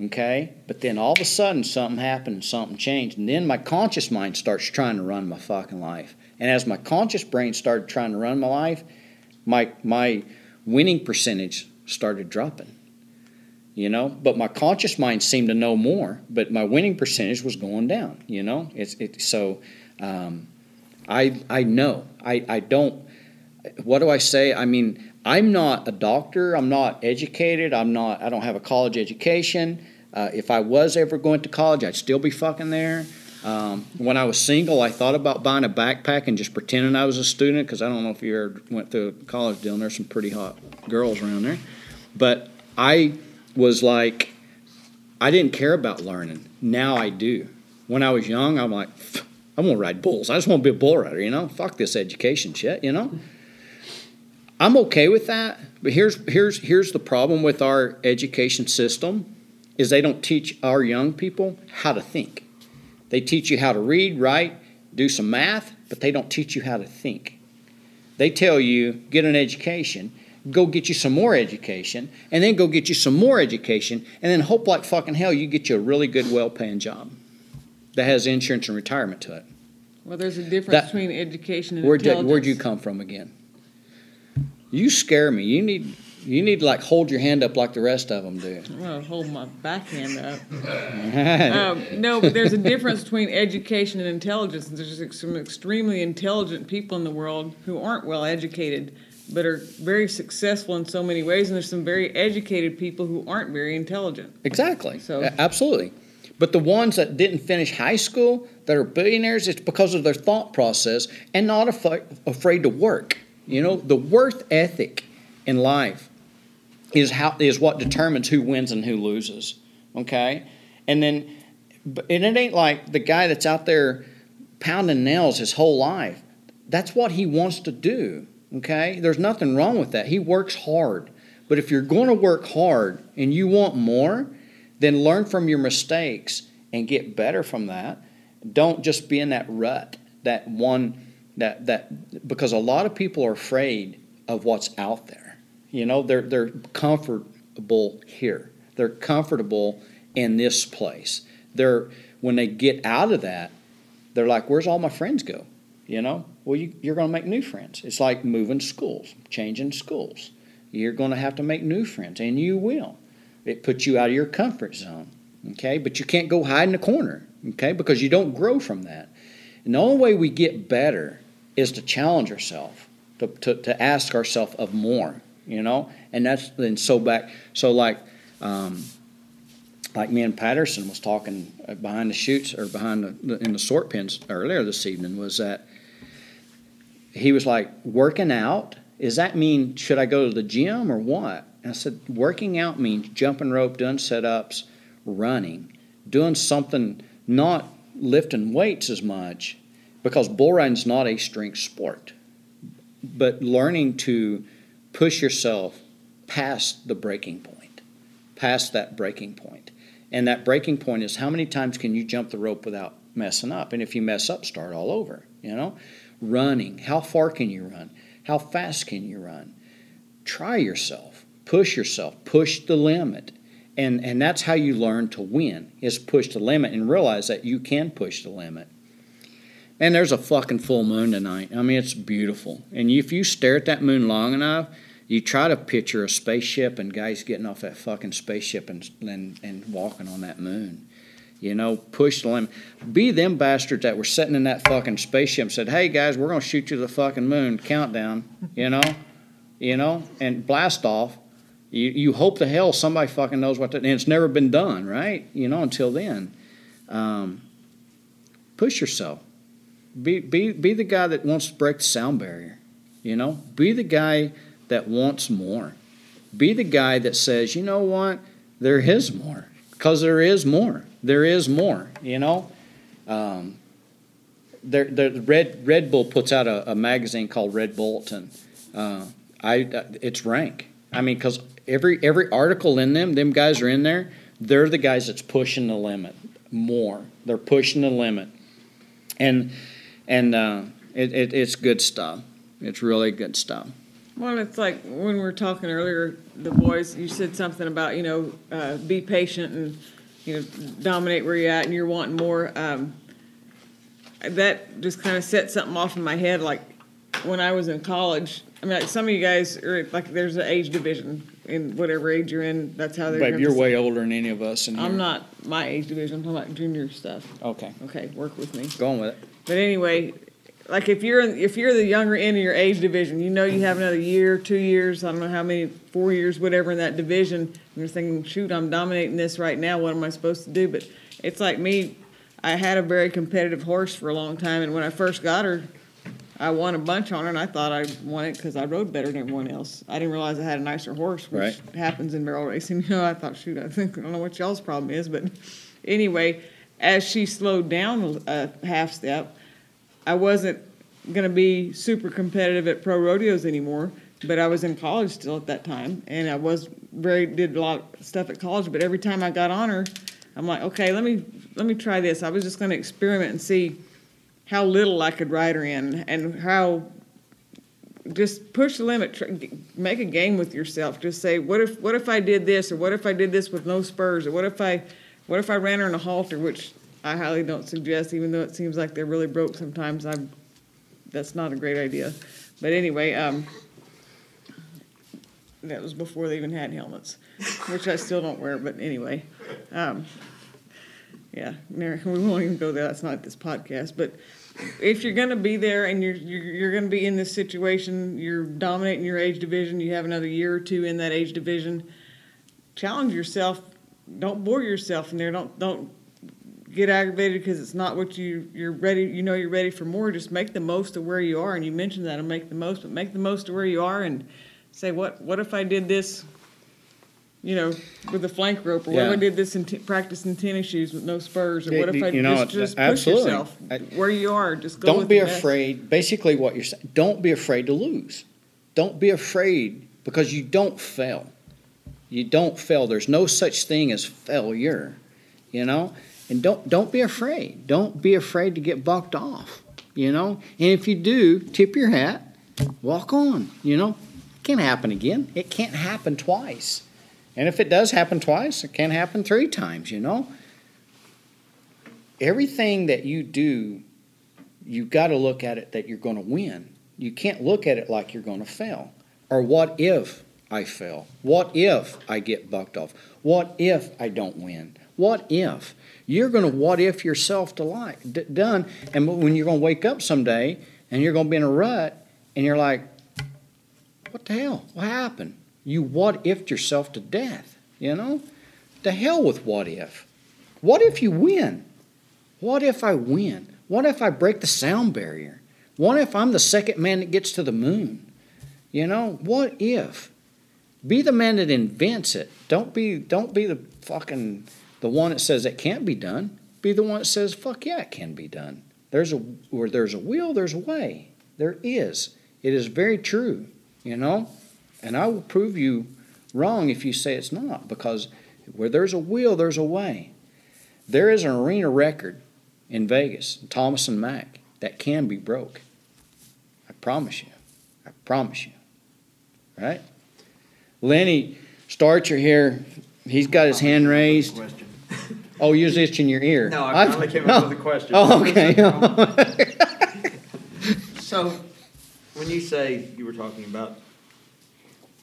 Okay? But then all of a sudden something happened, something changed. And then my conscious mind starts trying to run my fucking life. And as my conscious brain started trying to run my life, my, my winning percentage started dropping you know but my conscious mind seemed to know more but my winning percentage was going down you know it's it so um, i i know i i don't what do i say i mean i'm not a doctor i'm not educated i'm not i don't have a college education uh, if i was ever going to college i'd still be fucking there um, when i was single i thought about buying a backpack and just pretending i was a student because i don't know if you ever went a college deal and there's some pretty hot girls around there but i was like, I didn't care about learning. Now I do. When I was young, I'm like, I'm gonna ride bulls. I just want to be a bull rider, you know. Fuck this education shit, you know. I'm okay with that, but here's here's here's the problem with our education system is they don't teach our young people how to think. They teach you how to read, write, do some math, but they don't teach you how to think. They tell you get an education, go get you some more education, and then go get you some more education, and then hope like fucking hell you get you a really good, well paying job that has insurance and retirement to it. Well, there's a difference That- between education and Where'd you, intelligence. where'd you come from again? You scare me. You need you need to like hold your hand up like the rest of them do. I'm gonna hold my back hand up. um, no, but there's a difference between education and intelligence. There's some extremely intelligent people in the world who aren't well educated, but are very successful in so many ways. And there's some very educated people who aren't very intelligent. Exactly. So- Absolutely. But the ones that didn't finish high school that are billionaires, it's because of their thought process and not af- afraid to work. You know, the worth ethic in life is how is what determines who wins and who loses. Okay, and then and it ain't like the guy that's out there pounding nails his whole life. That's what he wants to do. Okay, there's nothing wrong with that. He works hard. But if you're going to work hard and you want more, then learn from your mistakes and get better from that. Don't just be in that rut, that one that that because a lot of people are afraid of what's out there. You know, they're they're comfortable here. They're comfortable in this place. They're when they get out of that, they're like, "Where's all my friends go?" You know, well, you, you're going to make new friends. It's like moving schools, changing schools. You're going to have to make new friends, and you will. It puts you out of your comfort zone, okay? But you can't go hide in a corner, okay? Because you don't grow from that. And the only way we get better is to challenge ourselves, to, to, to ask ourselves of more, you know? And that's then so back, so like, um, like me and Patterson was talking behind the chutes or behind the, in the sort pens earlier this evening was that he was like, working out, does that mean should I go to the gym or what? And I said, working out means jumping rope, doing sit ups, running, doing something, not lifting weights as much, because bull riding's not a strength sport, but learning to push yourself past the breaking point, past that breaking point. And that breaking point is how many times can you jump the rope without messing up? And if you mess up, start all over, you know? Running, how far can you run? How fast can you run? Try yourself, push yourself, push the limit. And, and that's how you learn to win is push the limit and realize that you can push the limit. And there's a fucking full moon tonight. I mean, it's beautiful. And if you stare at that moon long enough, you try to picture a spaceship and guys getting off that fucking spaceship and, and, and walking on that moon. You know, push the limit. Be them bastards that were sitting in that fucking spaceship and said, hey guys, we're going to shoot you to the fucking moon, countdown, you know, you know, and blast off. You, you hope the hell somebody fucking knows what that, and it's never been done, right? You know, until then. Um, push yourself. Be be be the guy that wants to break the sound barrier. You know, be the guy that wants more. Be the guy that says, you know what, there is more, because there is more. There is more. You know. Um, there, the Red Red Bull puts out a, a magazine called Red Bulletin. Uh, I uh, it's rank. I mean, because every every article in them, them guys are in there. They're the guys that's pushing the limit more. They're pushing the limit, and and uh, it, it, it's good stuff. It's really good stuff. Well, it's like when we were talking earlier, the boys, you said something about, you know, uh, be patient and, you know, dominate where you're at and you're wanting more. Um, that just kind of set something off in my head. Like when I was in college, I mean, like some of you guys are like, there's an age division in whatever age you're in. That's how they're. Babe, you're way older than any of us. I'm not my age division. I'm talking about junior stuff. Okay, Okay, work with me. going with it. But anyway, like if you're in, if you're the younger end of your age division, you know you have another year, two years, I don't know how many, four years, whatever in that division. And you're thinking, shoot, I'm dominating this right now. What am I supposed to do? But it's like me. I had a very competitive horse for a long time, and when I first got her, I won a bunch on her, and I thought I won it because I rode better than everyone else. I didn't realize I had a nicer horse, which Right. happens in barrel racing. You know, I thought, shoot, I think I don't know what y'all's problem is, but anyway, as she slowed down a half step, I wasn't gonna be super competitive at pro rodeos anymore, but I was in college still at that time, and I was very did a lot of stuff at college. But every time I got on her, I'm like, okay, let me let me try this. I was just gonna experiment and see how little I could ride her in, and how just push the limit. Tr- make a game with yourself. Just say, what if what if I did this, or what if I did this with no spurs, or what if I what if I ran her in a halter, which I highly don't suggest, even though it seems like they're really broke sometimes. I'm that's not a great idea. But anyway, um, that was before they even had helmets, which I still don't wear. But anyway, um, yeah, we won't even go there. That's not this podcast. But if you're going to be there and you're you're, you're going to be in this situation, you're dominating your age division. You have another year or two in that age division. Challenge yourself. Don't bore yourself in there. Don't don't get aggravated because it's not what you you're ready. You know you're ready for more. Just make the most of where you are. And you mentioned that and make the most, but make the most of where you are and say what what if I did this. You know, with a flank rope, or what if I did this in t- practice in tennis shoes with no spurs, or what if I you know, just, just push absolutely. yourself I- where you are? Just go don't with be the best. afraid. Basically, what you're saying, don't be afraid to lose. Don't be afraid because you don't fail. You don't fail. There's no such thing as failure, you know. And don't don't be afraid. Don't be afraid to get bucked off, you know. And if you do, tip your hat, walk on. You know, it can't happen again. It can't happen twice. And if it does happen twice, it can't happen three times. You know. Everything that you do you've got to look at it that you're going to win. You can't look at it like you're going to fail. Or what if I fail? What if I get bucked off? What if I don't win? What if? You're going to what if yourself to like d- done. And when you're going to wake up someday and you're going to be in a rut and you're like, what the hell? What happened? You what ifed yourself to death, you know? The hell with what if. What if you win? What if I win? What if I break the sound barrier? What if I'm the second man that gets to the moon? You know, what if? Be the man that invents it. Don't be don't be the fucking the one that says it can't be done. Be the one that says, fuck yeah, it can be done. There's a where there's a will, there's a way. There is. It is very true, you know? And I will prove you wrong if you say it's not, because where there's a will, there's a way. There is an arena record in Vegas, Thomas and Mack, that can be broke. I promise you. I promise you. Right? Lenny Starcher here, he's got his hand raised. Question. Oh, you're itching your ear. No, I finally came up with a question. Oh, okay. So, when you say you were talking about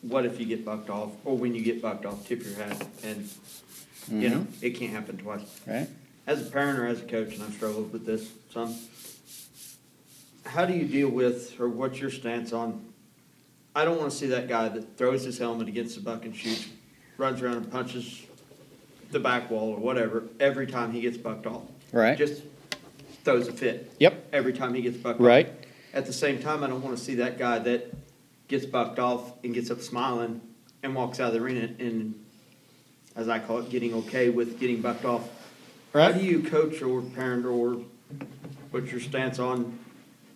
what if you get bucked off, or when you get bucked off, tip your hat, and you know mm-hmm. it can't happen twice. Right? As a parent or as a coach, and I've struggled with this some. How do you deal with, or what's your stance on? I don't want to see that guy that throws his helmet against the bucking chutes, runs around and punches the back wall or whatever every time he gets bucked off. Right. Just throws a fit. Yep. Every time he gets bucked Right. off. Right. At the same time, I don't want to see that guy that gets bucked off and gets up smiling and walks out of the arena and, as I call it, getting okay with getting bucked off. Right. How do you coach or parent or what's your stance on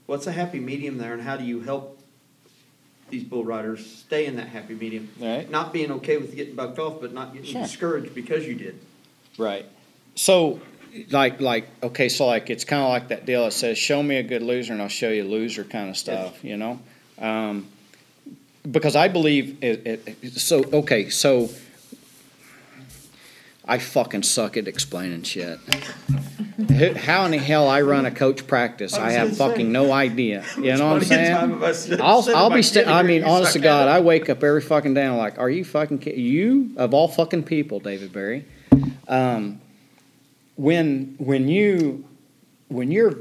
what's a happy medium there and how do you help these bull riders stay in that happy medium? Right. Not being okay with getting bucked off, but not getting Sure. discouraged because you did. Right. So, like, like, okay, so like, it's kind of like that deal that says, "Show me a good loser, and I'll show you a loser," kind of stuff. You know, um, because I believe it, it. So, okay, so I fucking suck at explaining shit. How in the hell I run a coach practice? I I have fucking no idea. You know what I'm Plenty of time saying? I'll, I'll be. Kidding I mean, honest to God. I wake up every fucking day. and I'm like, are you fucking ki- you of all fucking people, David Berry? Um, when when you when you're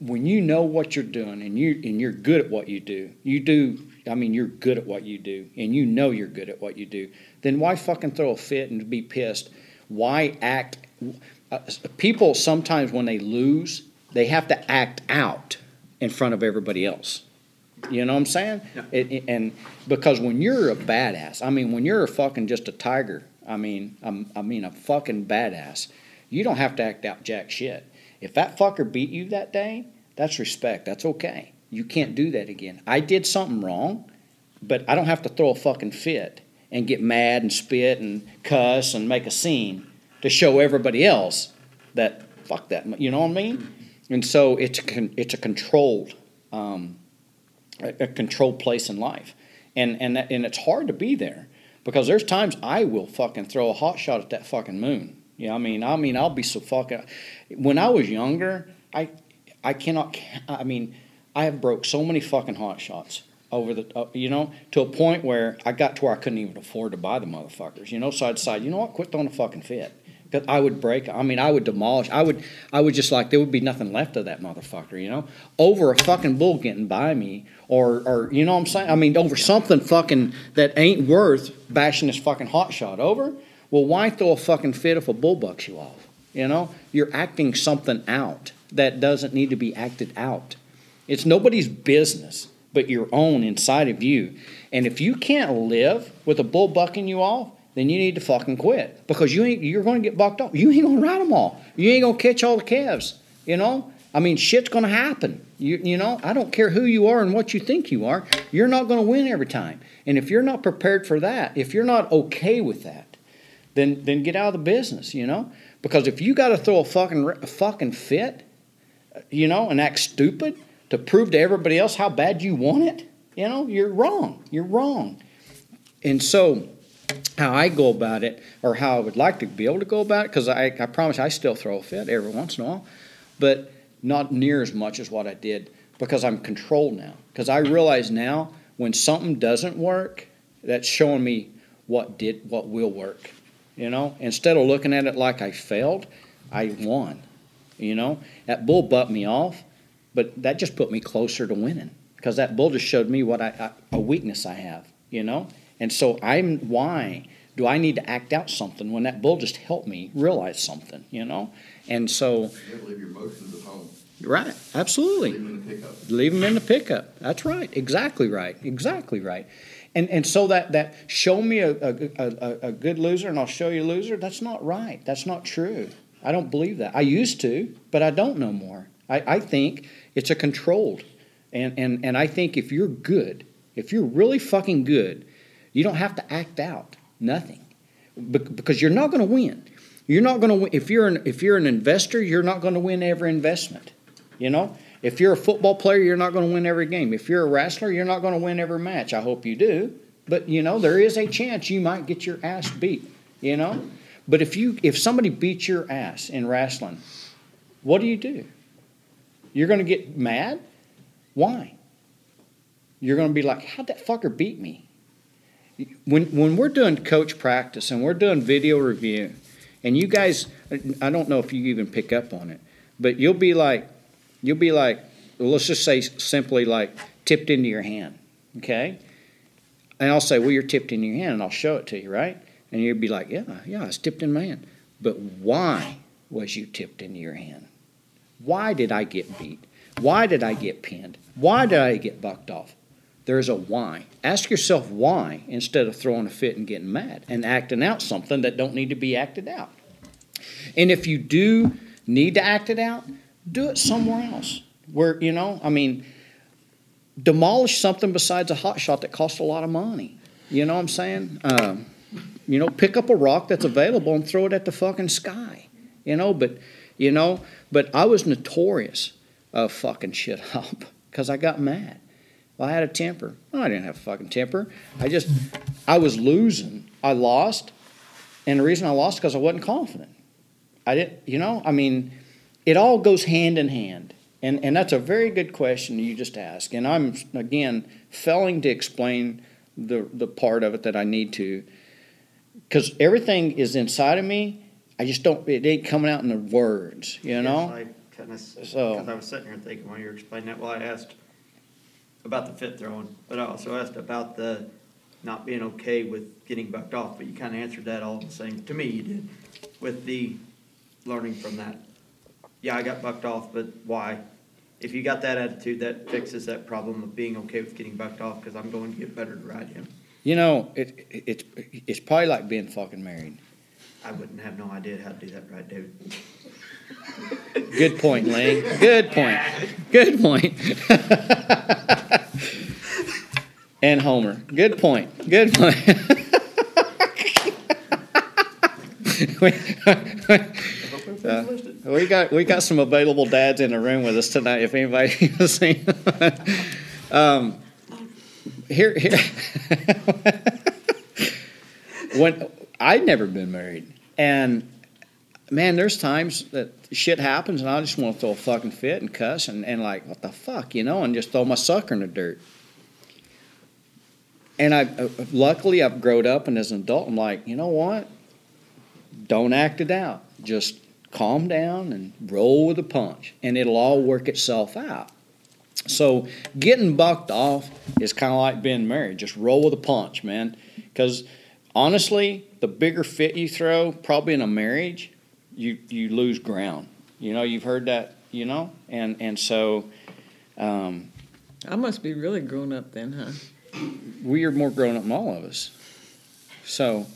when you know what you're doing and you and you're good at what you do, you do. I mean, you're good at what you do, and you know you're good at what you do. Then why fucking throw a fit and be pissed? Why act? Uh, people sometimes when they lose, they have to act out in front of everybody else. You know what I'm saying? Yeah. It, it- and because when you're a badass, I mean, when you're a fucking just a tiger, I mean, I'm, I mean, a fucking badass, you don't have to act out jack shit. If that fucker beat you that day, that's respect. That's okay. You can't do that again. I did something wrong, but I don't have to throw a fucking fit and get mad and spit and cuss and make a scene to show everybody else that fuck that. You know what I mean? And so it's a it's a controlled um, a, a controlled place in life, and and that, and it's hard to be there because there's times I will fucking throw a hot shot at that fucking moon. Yeah, I mean, I mean, I'll be so fucking. When I was younger, I I cannot. I mean, I have broke so many fucking hot shots over the, uh, you know, to a point where I got to where I couldn't even afford to buy the motherfuckers. You know, so I decided, you know what, quit throwing a fucking fit. Because I would break. I mean, I would demolish. I would. I would just like there would be nothing left of that motherfucker. You know, over a fucking bull getting by me, or or you know what I'm saying. I mean, over something fucking that ain't worth bashing this fucking hot shot over. Well, why throw a fucking fit if a bull bucks you off? You know, you're acting something out that doesn't need to be acted out. It's nobody's business but your own inside of you. And if you can't live with a bull bucking you off, then you need to fucking quit because you ain't you're going to get bucked off. You ain't going to ride them all. You ain't going to catch all the calves. You know, I mean, shit's going to happen. You you know, I don't care who you are and what you think you are. You're not going to win every time. And if you're not prepared for that, if you're not okay with that, then then get out of the business. You know, because if you got to throw a fucking a fucking fit, uh, you know, and act stupid to prove to everybody else how bad you want it, you know, you're wrong. You're wrong. And so, how I go about it, or how I would like to be able to go about it, because I, I promise I still throw a fit every once in a while, but not near as much as what I did because I'm controlled now. Because I realize now when something doesn't work, that's showing me what did what will work. You know, instead of looking at it like I failed, I won. You know, that bull butt me off, but that just put me closer to winning because that bull just showed me what I, I a weakness I have. You know, and so I'm why do I need to act out something when that bull just helped me realize something? You know, and so You leave your emotions at home. right, absolutely Leave them in the pickup. leave them in the pickup. That's right. Exactly right. Exactly right. And and so that that show me a, a, a, a good loser and I'll show you a loser. That's not right. That's not true. I don't believe that. I used to, but I don't no more. I, I think it's a controlled. And, and and I think if you're good, if you're really fucking good, you don't have to act out nothing, Be- because you're not going to win. You're not going to win if you're an if you're an investor. You're not going to win every investment. You know, if you're a football player, you're not going to win every game. If you're a wrestler, you're not going to win every match. I hope you do. But you know, there is a chance you might get your ass beat. You know, but if you if somebody beats your ass in wrestling, what do you do? You're going to get mad. Why? You're going to be like, how'd that fucker beat me? When when we're doing coach practice and we're doing video review, and you guys, I don't know if you even pick up on it, but you'll be like, you'll be like, well, let's just say simply like tipped into your hand, okay? And I'll say, well, you're tipped into your hand, and I'll show it to you, right? And you'll be like, yeah, yeah, it's tipped in my hand. But why was you tipped into your hand? Why did I get beat? Why did I get pinned? Why did I get bucked off? There's a why. Ask yourself why instead of throwing a fit and getting mad and acting out something that don't need to be acted out. And if you do need to act it out, do it somewhere else. Where, you know, I mean, demolish something besides a hot shot that costs a lot of money. You know what I'm saying? Um, you know, pick up a rock that's available and throw it at the fucking sky. You know, but, you know, but I was notorious of fucking shit up because I got mad. Well, I had a temper. No, I didn't have a fucking temper. I just, I was losing. I lost. And the reason I lost because I wasn't confident. I didn't, you know, I mean, it all goes hand in hand. And, and that's a very good question you just asked. And I'm, again, failing to explain the, the part of it that I need to. Because everything is inside of me. I just don't, it ain't coming out in the words, you know? Yes, I kind of, So- because I was sitting here thinking while you were explaining that, well, I asked about the fit throwing, but I also asked about the not being okay with getting bucked off, but you kind of answered that all the same, to me you did, with the learning from that. Yeah, I got bucked off, but why? If you got that attitude, that fixes that problem of being okay with getting bucked off, because I'm going to get better to ride him. You know, it, it, it's, it's probably like being fucking married. I wouldn't have no idea how to do that right, David. Good point, Lenny. Good point. Good point. and Homer. Good point. Good point. we, uh, we got we got some available dads in the room with us tonight. If anybody has seen, um, here here. when I'd never been married, and man, there's times that shit happens and I just want to throw a fucking fit and cuss and, and like, what the fuck, you know, and just throw my sucker in the dirt. And I, uh, luckily, I've grown up and as an adult, I'm like, you know what? Don't act it out. Just calm down and roll with the punch, and it'll all work itself out. So getting bucked off is kind of like being married. Just roll with the punch, man. Because honestly, the bigger fit you throw, probably in a marriage, you you lose ground. You know, you've heard that. You know, and and so um, I must be really grown up then, huh? we are more grown up than all of us. So,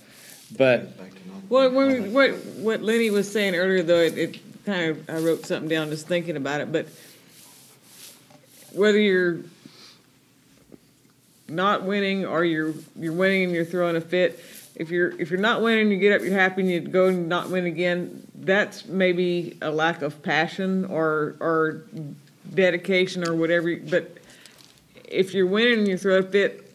but. Well, what what Lenny was saying earlier, though, it, it kind of I wrote something down just thinking about it. But whether you're not winning or you're you're winning and you're throwing a fit, if you're if you're not winning, you get up, you're happy, and you go and not win again. That's maybe a lack of passion or or dedication or whatever. But if you're winning and you throw a fit,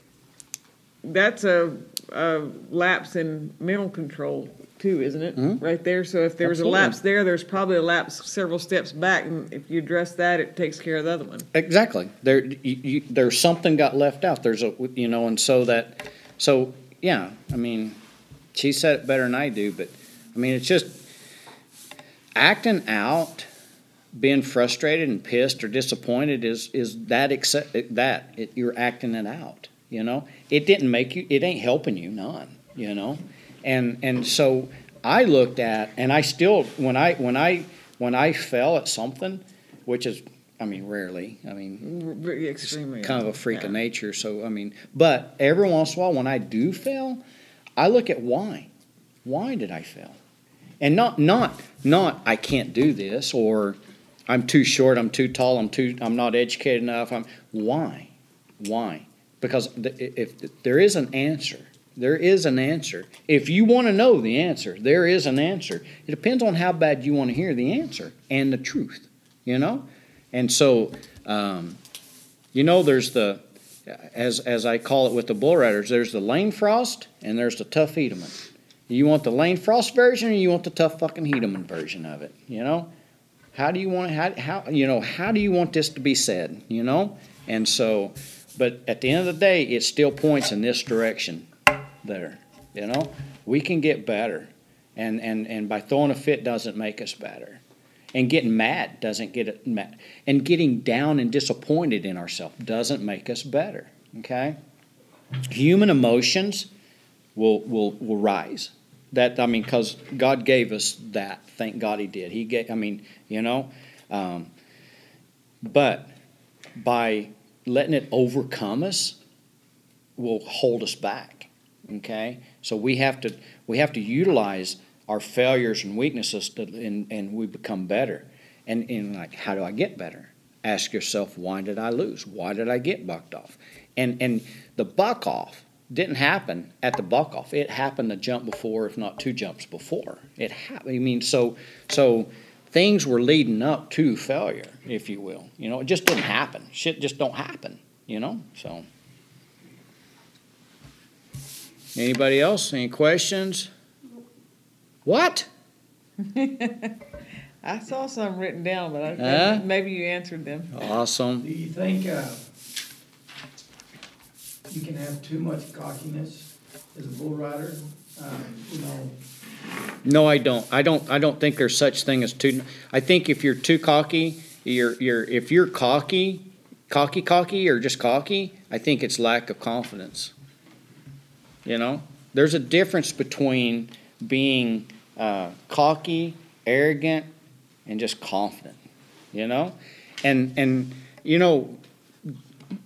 that's a, a lapse in mental control too, isn't it? Mhm. Right there. So if there was Absolutely. a lapse there, there's probably a lapse several steps back, and if you address that, it takes care of the other one. exactly, there you, you, there's something got left out. There's a you know, and so that so yeah. I mean, she said it better than I do, but I mean, it's just acting out. Being frustrated and pissed or disappointed is is that accept that it, you're acting it out. You know, it didn't make you. It ain't helping you none. You know, and and so I looked at and I still when I when I when I fell at something, which is I mean rarely. I mean Very extremely. kind of a freak yeah. of nature. So I mean, but every once in a while when I do fail, I look at why. Why did I fail? And not not not I can't do this or I'm too short, I'm too tall, I'm too I'm not educated enough. I'm why? Why? Because if there is an answer, there is an answer. If you want to know the answer, there is an answer. It depends on how bad you want to hear the answer and the truth, you know? And so, um, you know, there's the, as, as I call it with the bull riders, there's the Lane Frost and there's the Tuff Hedeman. You want the Lane Frost version or you want the Tuff fucking Hedeman version of it, you know? How do you want how how you know how do you want this to be said? You know, and so, but at the end of the day, it still points in this direction. There, you know, we can get better, and and and by throwing a fit doesn't make us better, and getting mad doesn't get it mad, and getting down and disappointed in ourselves doesn't make us better. Okay, human emotions will will will rise. That I mean, because God gave us that. Thank God He did. He gave. I mean, you know, Um, but by letting it overcome us, will hold us back. Okay, so we have to we have to utilize our failures and weaknesses, to, and and we become better. And and like, how do I get better? Ask yourself, why did I lose? Why did I get bucked off? And and the buck off didn't happen at the buck off. It happened the jump before, if not two jumps before. It happened. I mean, so so things were leading up to failure, if you will. You know, it just didn't happen. Shit just don't happen. You know, so. Anybody else? Any questions? What? I saw some written down, but I, Huh? maybe you answered them. Awesome. Do you think, uh, you can have too much cockiness as a bull rider? Um, you know, No, I don't. I don't. I don't think there's such thing as too. I think if you're too cocky, you're you're if you're cocky, cocky, cocky, or just cocky, I think it's lack of confidence. You know, there's a difference between being uh, cocky, arrogant, and just confident. You know, and and you know,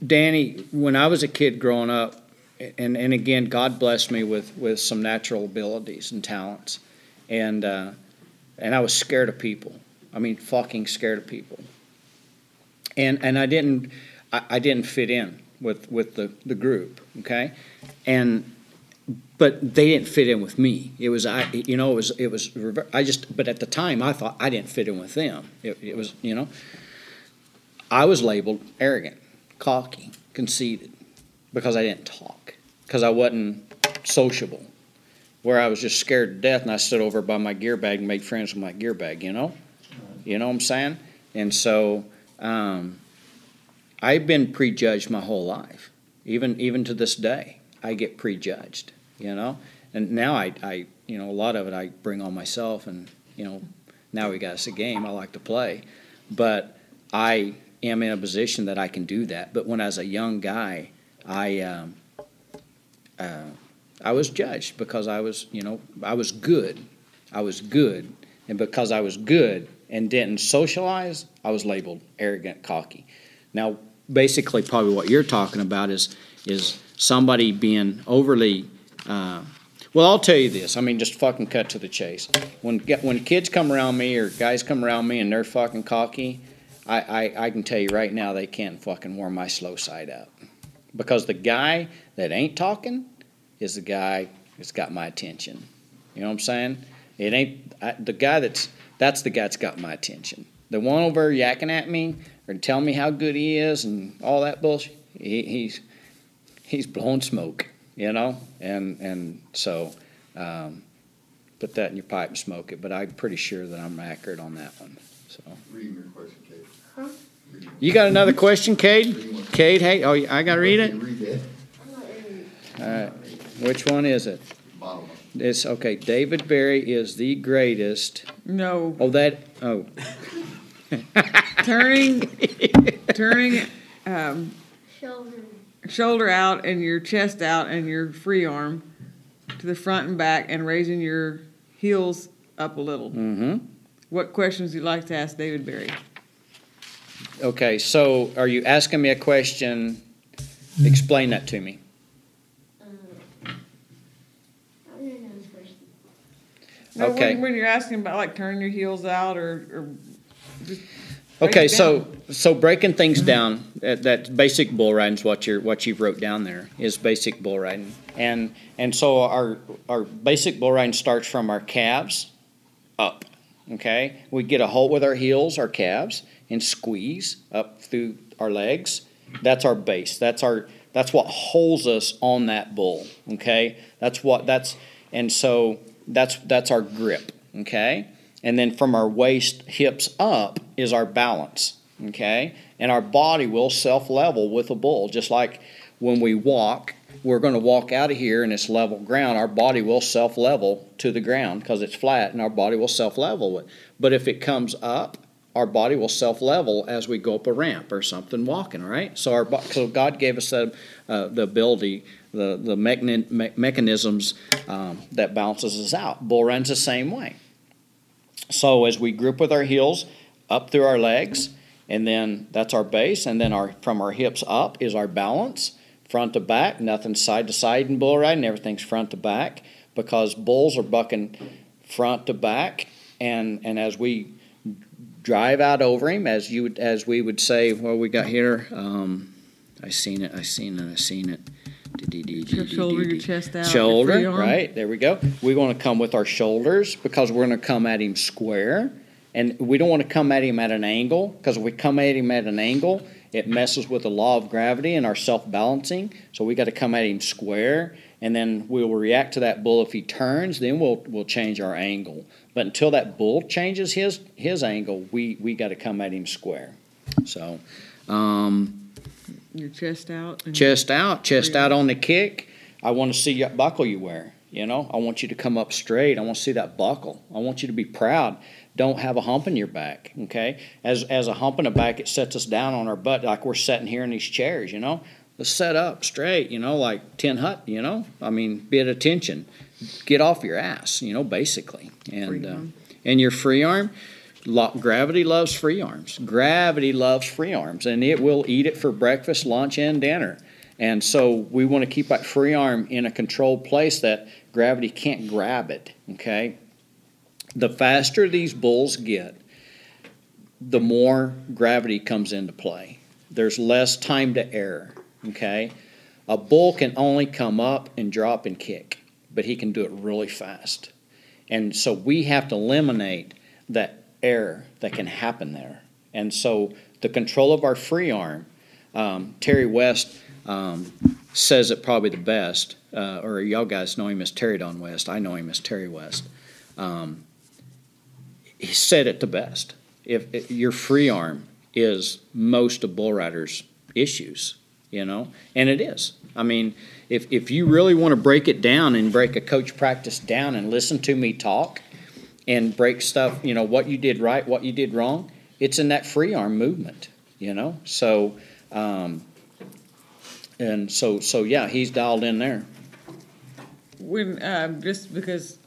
Danny, when I was a kid growing up, and and again, God blessed me with with some natural abilities and talents, and uh, and I was scared of people. I mean, fucking scared of people. And and I didn't I, I didn't fit in with with the the group. Okay, and but they didn't fit in with me. It was I, you know, it was it was. I just, but at the time, I thought I didn't fit in with them. It, it was, you know, I was labeled arrogant, cocky, conceited, because I didn't talk, because I wasn't sociable. Where I was just scared to death, and I stood over by my gear bag and made friends with my gear bag. You know, you know what I'm saying? And so, um, I've been prejudged my whole life, even even to this day. I get prejudged, you know. And now I, I, you know, a lot of it I bring on myself, and you know, now we got us a game I like to play, but I am in a position that I can do that. But when I was a young guy, I, um, uh, I was judged because I was, you know, I was good, I was good, and because I was good and didn't socialize, I was labeled arrogant, cocky. Now, basically, probably what you're talking about is is somebody being overly. Uh, well, I'll tell you this. I mean, just fucking cut to the chase. When when kids come around me or guys come around me and they're fucking cocky, I, I, I can tell you right now they can't fucking warm my slow side up. Because the guy that ain't talking is the guy that's got my attention. You know what I'm saying? It ain't I, the guy that's that's the guy that's got my attention. The one over yakking at me or telling me how good he is and all that bullshit. He, he's he's blowing smoke, you know, and and so um, put that in your pipe and smoke it. But I'm pretty sure that I'm accurate on that one. So Read your question, Kate. Huh? You got another question, Cade? Cade, hey, oh, I got to read it. Read that. I'm not ready. All right, which one is it? Bottom. It's okay. David Berry is the greatest. No, Oh, that. Oh, turning, turning, um, Shoulder. Shoulder out and your chest out and your free arm to the front and back and raising your heels up a little. mm-hmm. What questions do you like to ask David Berry? Okay, so are you asking me a question? Explain that to me. Um, I don't know his first. No, Okay. When, when you're asking about like turning your heels out or, or just break Okay, so so breaking things down, that, that basic bull riding is what you're what you've wrote down there is basic bull riding, and and so our our basic bull riding starts from our calves up. Okay, we get a hold with our heels, our calves, and squeeze up through our legs. That's our base. That's our that's what holds us on that bull. Okay, that's what that's and so that's that's our grip. Okay, and then from our waist hips up is our balance. Okay, and our body will self level with a bull, just like when we walk. We're going to walk out of here and it's level ground. Our body will self level to the ground because it's flat, and our body will self level it. But if it comes up, our body will self level as we go up a ramp or something walking, right? So our so God gave us the, uh, the ability, the the mechani- me- mechanisms um, that balances us out. Bull runs the same way. So as we group with our heels, up through our legs, and then that's our base, and then our from our hips up is our balance, front to back, nothing side to side in bull riding, everything's front to back because bulls are bucking front to back, and and as we drive out over him, as you as we would say, what we got here, um, I seen it, I seen it, I seen it. Shoulder, your chest out. Shoulder, right? There we go. We want to come with our shoulders because we're going to come at him square, and we don't want to come at him at an angle because if we come at him at an angle, it messes with the law of gravity and our self balancing. So we got to come at him square, and then we'll react to that bull if he turns. Then we'll we'll change our angle. But until that bull changes his his angle, we we got to come at him square. So. Um, Your chest out. and- chest out, chest out on the kick. I want to see that buckle you wear. You know, I want you to come up straight. I want to see that buckle. I want you to be proud. Don't have a hump in your back. Okay, as as a hump in the back, it sets us down on our butt like we're sitting here in these chairs. You know, let's set up straight. You know, like tin hut. You know, I mean, be at attention. Get off your ass. You know, basically, and uh, and your free arm. Gravity loves free arms. Gravity loves free arms, and it will eat it for breakfast, lunch, and dinner. And so we want to keep that free arm in a controlled place that gravity can't grab it. Okay. The faster these bulls get, the more gravity comes into play. There's less time to err. Okay. A bull can only come up and drop and kick, but he can do it really fast. And so we have to eliminate that error that can happen there. And so the control of our free arm, um, Terry West um, says it probably the best, uh, or y'all guys know him as Terry Don West. I know him as Terry West. Um, he said it the best. If, if your free arm is most of bull riders' issues, you know, and it is. I mean, if if you really want to break it down and break a coach practice down and listen to me talk, and break stuff, you know, what you did right, what you did wrong, it's in that free arm movement, you know? So, um, and so, so yeah, he's dialed in there. When, um, just because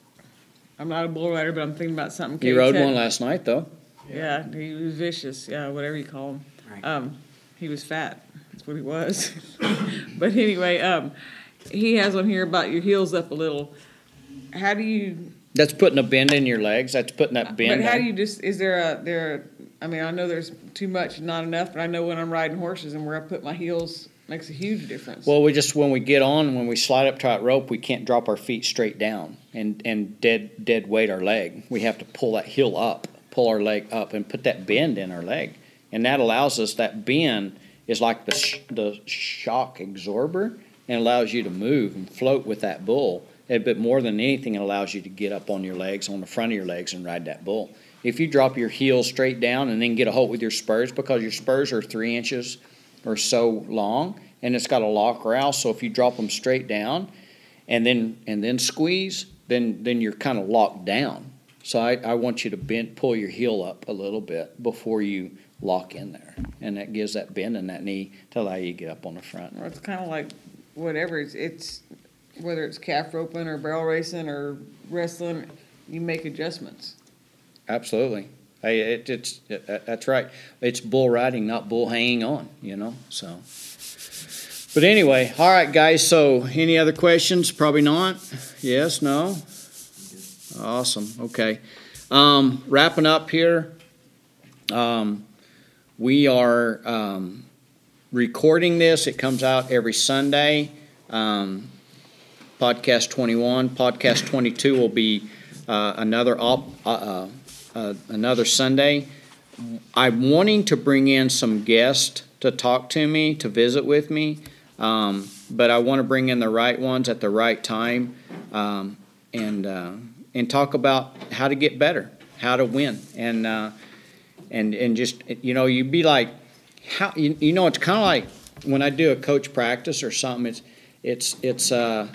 I'm not a bull rider, but I'm thinking about something. You rode said. one last night, though. Yeah, he was vicious. Yeah, whatever you call him. Um, he was fat. That's what he was. but anyway, um, he has one here about your heels up a little. How do you? That's putting a bend in your legs. That's putting that bend. But how in. do you just? Is there a there? I mean, I know there's too much, not enough. But I know when I'm riding horses and where I put my heels makes a huge difference. Well, we just when we get on, when we slide up to that rope, we can't drop our feet straight down and and dead dead weight our leg. We have to pull that heel up, pull our leg up, and put that bend in our leg, and that allows us. That bend is like the sh- the shock absorber, and allows you to move and float with that bull. And- But more than anything, it allows you to get up on your legs, on the front of your legs, and ride that bull. If you drop your heels straight down and then get a hold with your spurs, because your spurs are three inches or so long, and it's got a lock rail. So if you drop them straight down, and then and then squeeze, then then you're kind of locked down. So I, I want you to bend, pull your heel up a little bit before you lock in there, and that gives that bend in that knee to allow you to get up on the front. Or it's kind of like whatever. It's, it's whether it's calf roping or barrel racing or wrestling, you make adjustments. Absolutely. Hey, it, it's it, that's right. It's bull riding, not bull hanging on. You know. So. But anyway, all right, guys. So, any other questions? Probably not. Yes. No. Awesome. Okay. Um, wrapping up here. Um, we are um, recording this. It comes out every Sunday. Um, podcast 21. Podcast 22 will be uh, another op, uh, uh, uh, another Sunday. I'm wanting to bring in some guests to talk to me, to visit with me, um, but I want to bring in the right ones at the right time, um, and uh, and talk about how to get better, how to win, and uh, and and just you know you'd be like, how you, you know it's kind of like when I do a coach practice or something. It's it's it's uh,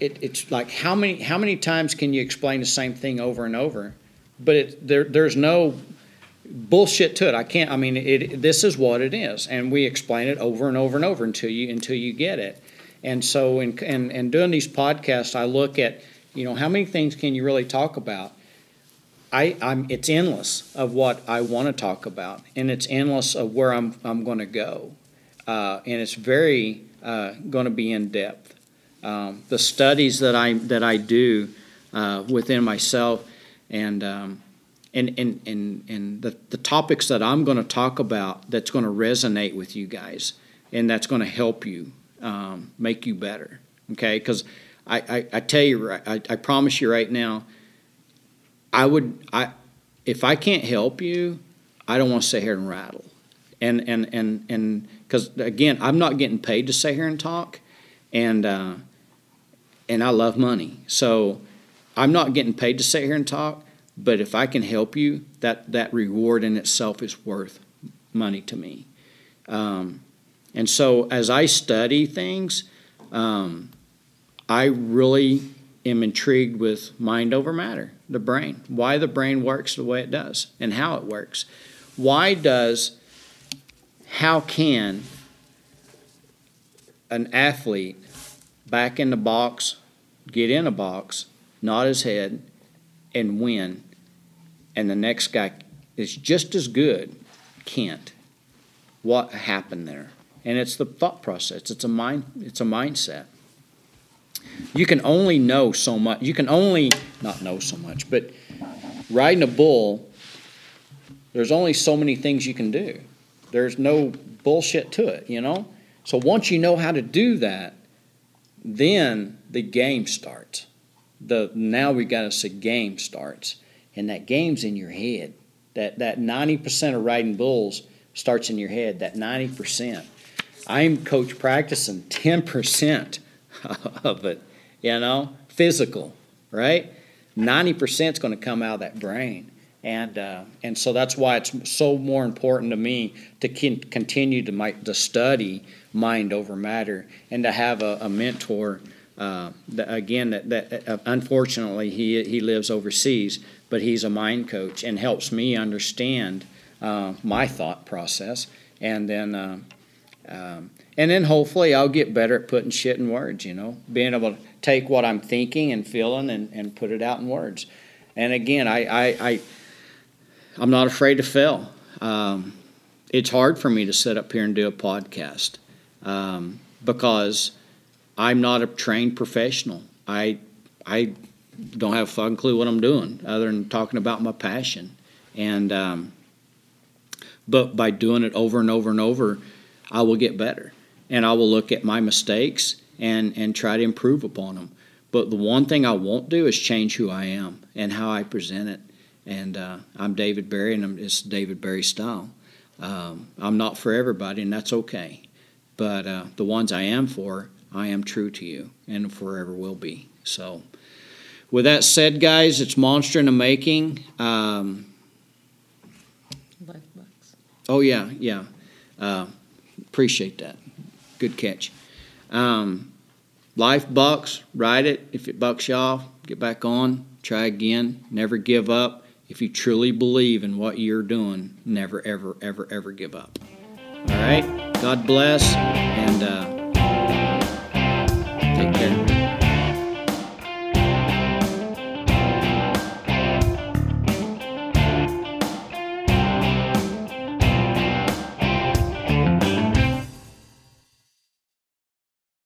it, it's like how many how many times can you explain the same thing over and over? But it, there there's no bullshit to it. I can't. I mean, it. This is what it is, and we explain it over and over and over until you until you get it. And so, in and and doing these podcasts, I look at you know how many things can you really talk about. I, I'm, it's endless of what I want to talk about, and it's endless of where I'm, I'm going to go. Uh, and it's very uh, going to be in depth. Um, the studies that I, that I do uh, within myself and, um, and, and, and, and the, the topics that I'm going to talk about that's going to resonate with you guys and that's going to help you um, make you better. Okay? Because I, I, I tell you, I, I promise you right now, I would I if I can't help you, I don't want to sit here and rattle. And and and and because again, I'm not getting paid to sit here and talk, and uh, and I love money, so I'm not getting paid to sit here and talk. But if I can help you, that that reward in itself is worth money to me. Um, and so as I study things, um, I really am intrigued with mind over matter, the brain, why the brain works the way it does and how it works. Why does, how can an athlete back in the box get in a box, nod his head, and win, and the next guy is just as good, can't? What happened there? And it's the thought process. It's a mind. It's a mindset you can only know so much. You can only not know so much, but riding a bull, there's only so many things you can do. There's no bullshit to it, you know? So once you know how to do that, then the game starts. The now we got to say game starts. And that game's in your head. That that 90% of riding bulls starts in your head, that 90%. I'm coach practicing 10% of it, you know, physical, right? 90% is going to come out of that brain. And, uh, and so that's why it's so more important to me to con- continue to, my, to study mind over matter and to have a, a mentor. Uh, that, again, that, that uh, unfortunately he, he lives overseas, but he's a mind coach and helps me understand uh, my thought process. And then uh, um, and then hopefully I'll get better at putting shit in words, you know, being able to take what I'm thinking and feeling and, and put it out in words. And again, I, I, I I'm not afraid to fail. Um, it's hard for me to sit up here and do a podcast um, because I'm not a trained professional. I I don't have a fucking clue what I'm doing other than talking about my passion. And um, but by doing it over and over and over, I will get better and I will look at my mistakes and, and try to improve upon them. But the one thing I won't do is change who I am and how I present it. And uh, I'm David Berry, and I'm, it's David Berry style. Um, I'm not for everybody, and that's okay. But uh, the ones I am for, I am true to you and forever will be. So, with that said, guys, it's Monster in the Making. Um, Life bucks. oh, yeah, yeah. Uh, appreciate that. Good catch. Um, life bucks, ride it. If it bucks you off, get back on, try again, never give up. If you truly believe in what you're doing, never, ever, ever, ever give up. All right? God bless, and uh, take care.